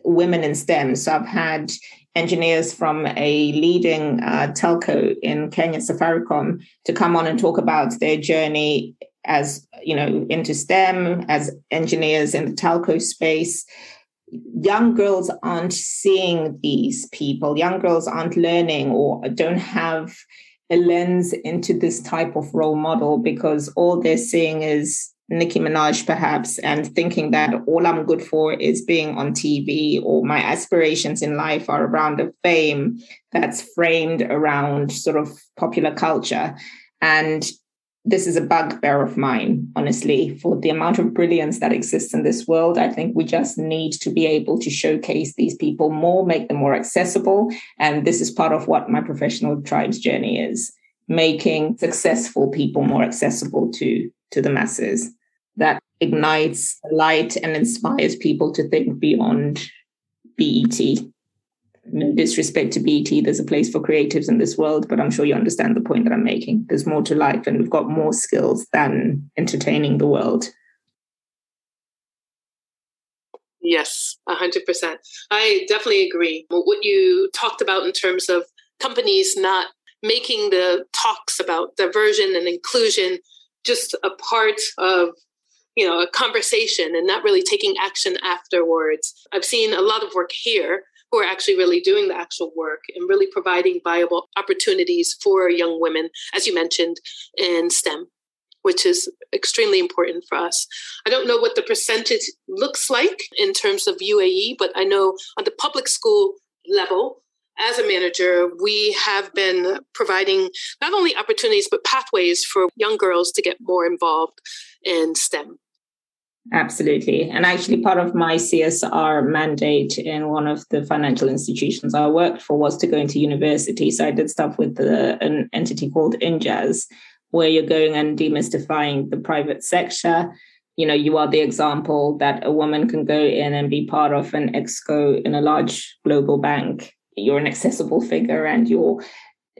[SPEAKER 1] women in STEM. So I've had engineers from a leading uh, telco in Kenya, Safaricom, to come on and talk about their journey as you know into STEM as engineers in the telco space. Young girls aren't seeing these people. Young girls aren't learning or don't have a lens into this type of role model because all they're seeing is Nicki Minaj, perhaps, and thinking that all I'm good for is being on TV, or my aspirations in life are around a fame that's framed around sort of popular culture. And this is a bugbear of mine, honestly, for the amount of brilliance that exists in this world. I think we just need to be able to showcase these people more, make them more accessible. And this is part of what my professional tribes journey is making successful people more accessible to, to the masses. That ignites light and inspires people to think beyond BET no disrespect to BET, there's a place for creatives in this world, but I'm sure you understand the point that I'm making. There's more to life, and we've got more skills than entertaining the world.
[SPEAKER 3] Yes, 100%. I definitely agree. What you talked about in terms of companies not making the talks about diversion and inclusion just a part of you know a conversation and not really taking action afterwards i've seen a lot of work here who are actually really doing the actual work and really providing viable opportunities for young women, as you mentioned, in STEM, which is extremely important for us. I don't know what the percentage looks like in terms of UAE, but I know on the public school level, as a manager, we have been providing not only opportunities, but pathways for young girls to get more involved in STEM.
[SPEAKER 1] Absolutely. And actually, part of my CSR mandate in one of the financial institutions I worked for was to go into university. So I did stuff with the, an entity called INJAZ, where you're going and demystifying the private sector. You know, you are the example that a woman can go in and be part of an exco in a large global bank. You're an accessible figure and you're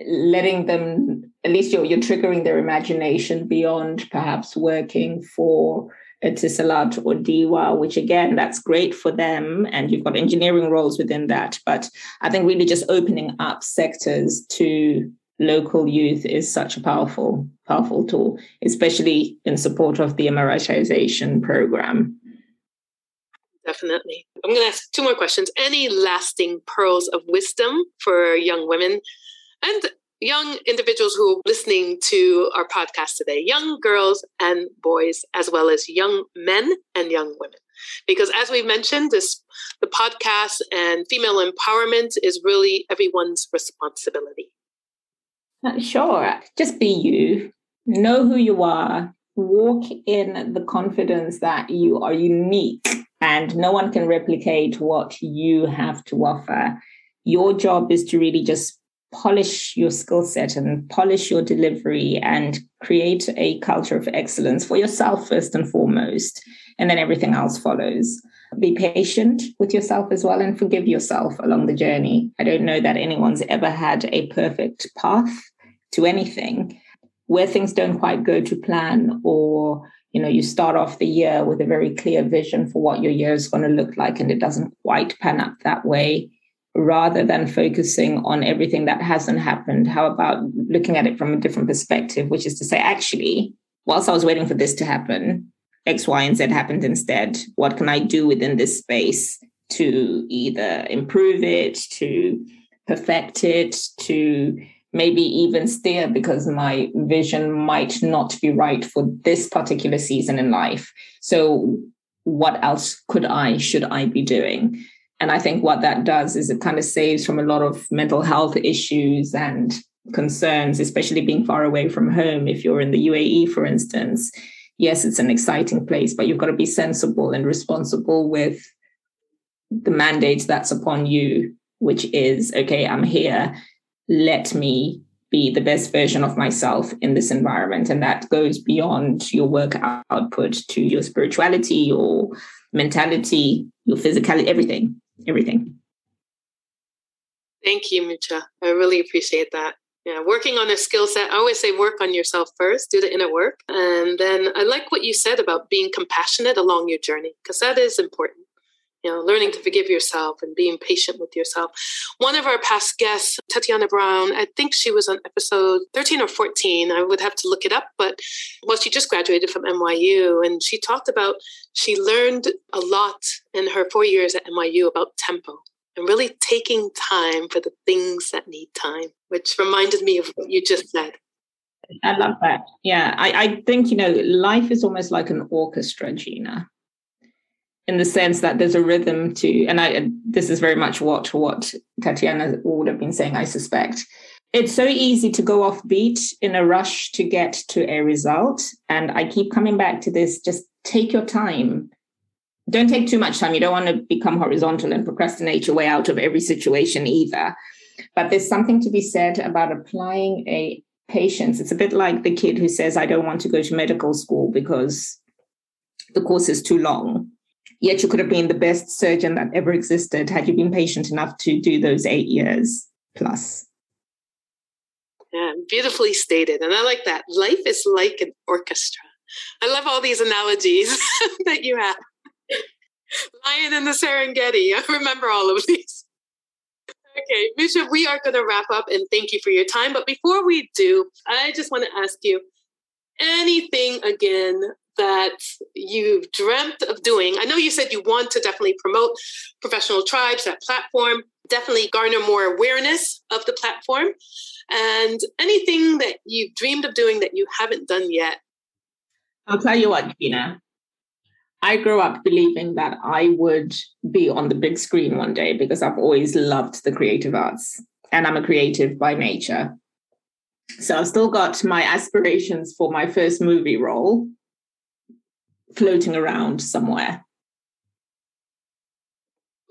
[SPEAKER 1] letting them, at least you're, you're triggering their imagination beyond perhaps working for Etisalat or DEWA, which again, that's great for them. And you've got engineering roles within that. But I think really just opening up sectors to local youth is such a powerful, powerful tool, especially in support of the Emiratization program.
[SPEAKER 3] Definitely. I'm going to ask two more questions. Any lasting pearls of wisdom for young women and young individuals who are listening to our podcast today, young girls and boys, as well as young men and young women. Because as we mentioned, this the podcast and female empowerment is really everyone's responsibility.
[SPEAKER 1] Uh, sure. Just be you. Know who you are. Walk in the confidence that you are unique and no one can replicate what you have to offer. Your job is to really just polish your skill set and polish your delivery and create a culture of excellence for yourself first and foremost and then everything else follows. Be patient with yourself as well and forgive yourself along the journey. I don't know that anyone's ever had a perfect path to anything. Where things don't quite go to plan or you know you start off the year with a very clear vision for what your year is going to look like and it doesn't quite pan out that way rather than focusing on everything that hasn't happened, how about looking at it from a different perspective, which is to say, actually, whilst I was waiting for this to happen, X, Y, and Z happened instead. What can I do within this space to either improve it, to perfect it, to maybe even steer because my vision might not be right for this particular season in life. So, what else could I, should I be doing? And I think what that does is it kind of saves from a lot of mental health issues and concerns, especially being far away from home. If you're in the UAE, for instance, yes, it's an exciting place, but you've got to be sensible and responsible with the mandate that's upon you, which is okay, I'm here. Let me be the best version of myself in this environment. And that goes beyond your work output to your spirituality, your mentality, your physicality, everything, everything.
[SPEAKER 3] Thank you, Mucha. I really appreciate that. Yeah, working on a skill set. I always say work on yourself first, do the inner work. And then I like what you said about being compassionate along your journey, because that is important. You know, learning to forgive yourself and being patient with yourself. One of our past guests, Tatiana Brown, I think she was on episode 13 or 14. I would have to look it up, but well, she just graduated from NYU and she talked about she learned a lot in her four years at NYU about tempo and really taking time for the things that need time, which reminded me of what you just said.
[SPEAKER 1] I love that. Yeah, I, I think, you know, life is almost like an orchestra, Gina, in the sense that there's a rhythm to, and I, this is very much what, what Tatiana would have been saying, I suspect. It's so easy to go off beat in a rush to get to a result. And I keep coming back to this just take your time don't take too much time. You don't want to become horizontal and procrastinate your way out of every situation either. But there's something to be said about applying a patience. It's a bit like the kid who says, I don't want to go to medical school because the course is too long. Yet you could have been the best surgeon that ever existed had you been patient enough to do those eight years plus.
[SPEAKER 3] Yeah, beautifully stated. And I like that. Life is like an orchestra. I love all these analogies that you have. Lion in the Serengeti. I remember all of these. Okay, Mucha, we are going to wrap up and thank you for your time. But before we do, I just want to ask you anything again that you've dreamt of doing. I know you said you want to definitely promote professional tribes, that platform, definitely garner more awareness of the platform. And anything that you've dreamed of doing that you haven't done yet.
[SPEAKER 1] I'll tell you what, Gina. I grew up believing that I would be on the big screen one day because I've always loved the creative arts and I'm a creative by nature. So I've still got my aspirations for my first movie role floating around somewhere.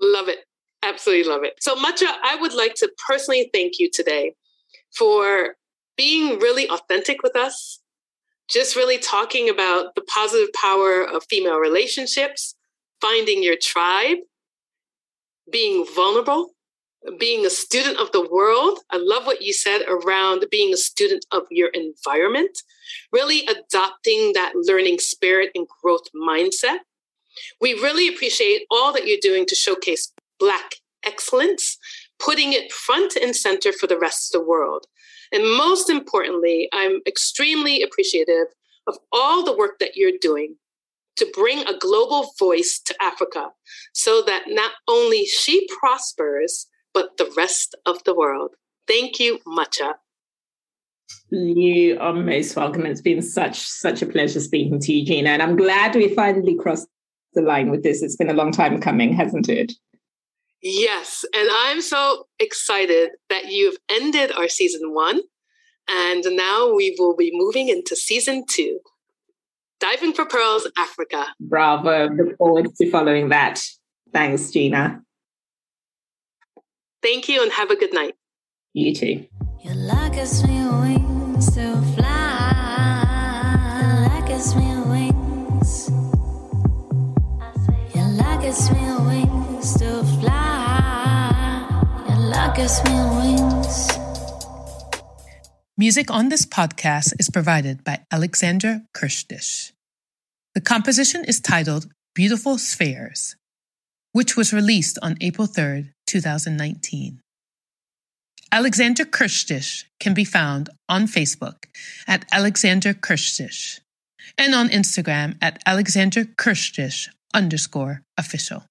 [SPEAKER 3] Love it. Absolutely love it. So, Mucha, I would like to personally thank you today for being really authentic with us, just really talking about the positive power of female relationships, finding your tribe, being vulnerable, being a student of the world. I love what you said around being a student of your environment, really adopting that learning spirit and growth mindset. We really appreciate all that you're doing to showcase Black excellence, putting it front and center for the rest of the world. And most importantly, I'm extremely appreciative of all the work that you're doing to bring a global voice to Africa so that not only she prospers, but the rest of the world. Thank you, Mucha.
[SPEAKER 1] You are most welcome. It's been such such a pleasure speaking to you, Gina, and I'm glad we finally crossed the line with this. It's been a long time coming, hasn't it?
[SPEAKER 3] Yes, and I'm so excited that you've ended our season one. And now we will be moving into season two Diving for Pearls Africa.
[SPEAKER 1] Bravo. Look forward to following that. Thanks, Gina.
[SPEAKER 3] Thank you and have a good night.
[SPEAKER 1] You too.
[SPEAKER 4] You're like a swing wings to fly. You're like a swing wings. You're like a swing wings.
[SPEAKER 2] Music on this podcast is provided by Alexander Kirschdish. The composition is titled Beautiful Spheres, which was released on April 3rd, 2019. Alexander Kirschdish can be found on Facebook at Alexander Kirschdish and on Instagram at Alexander Kirschdish underscore official.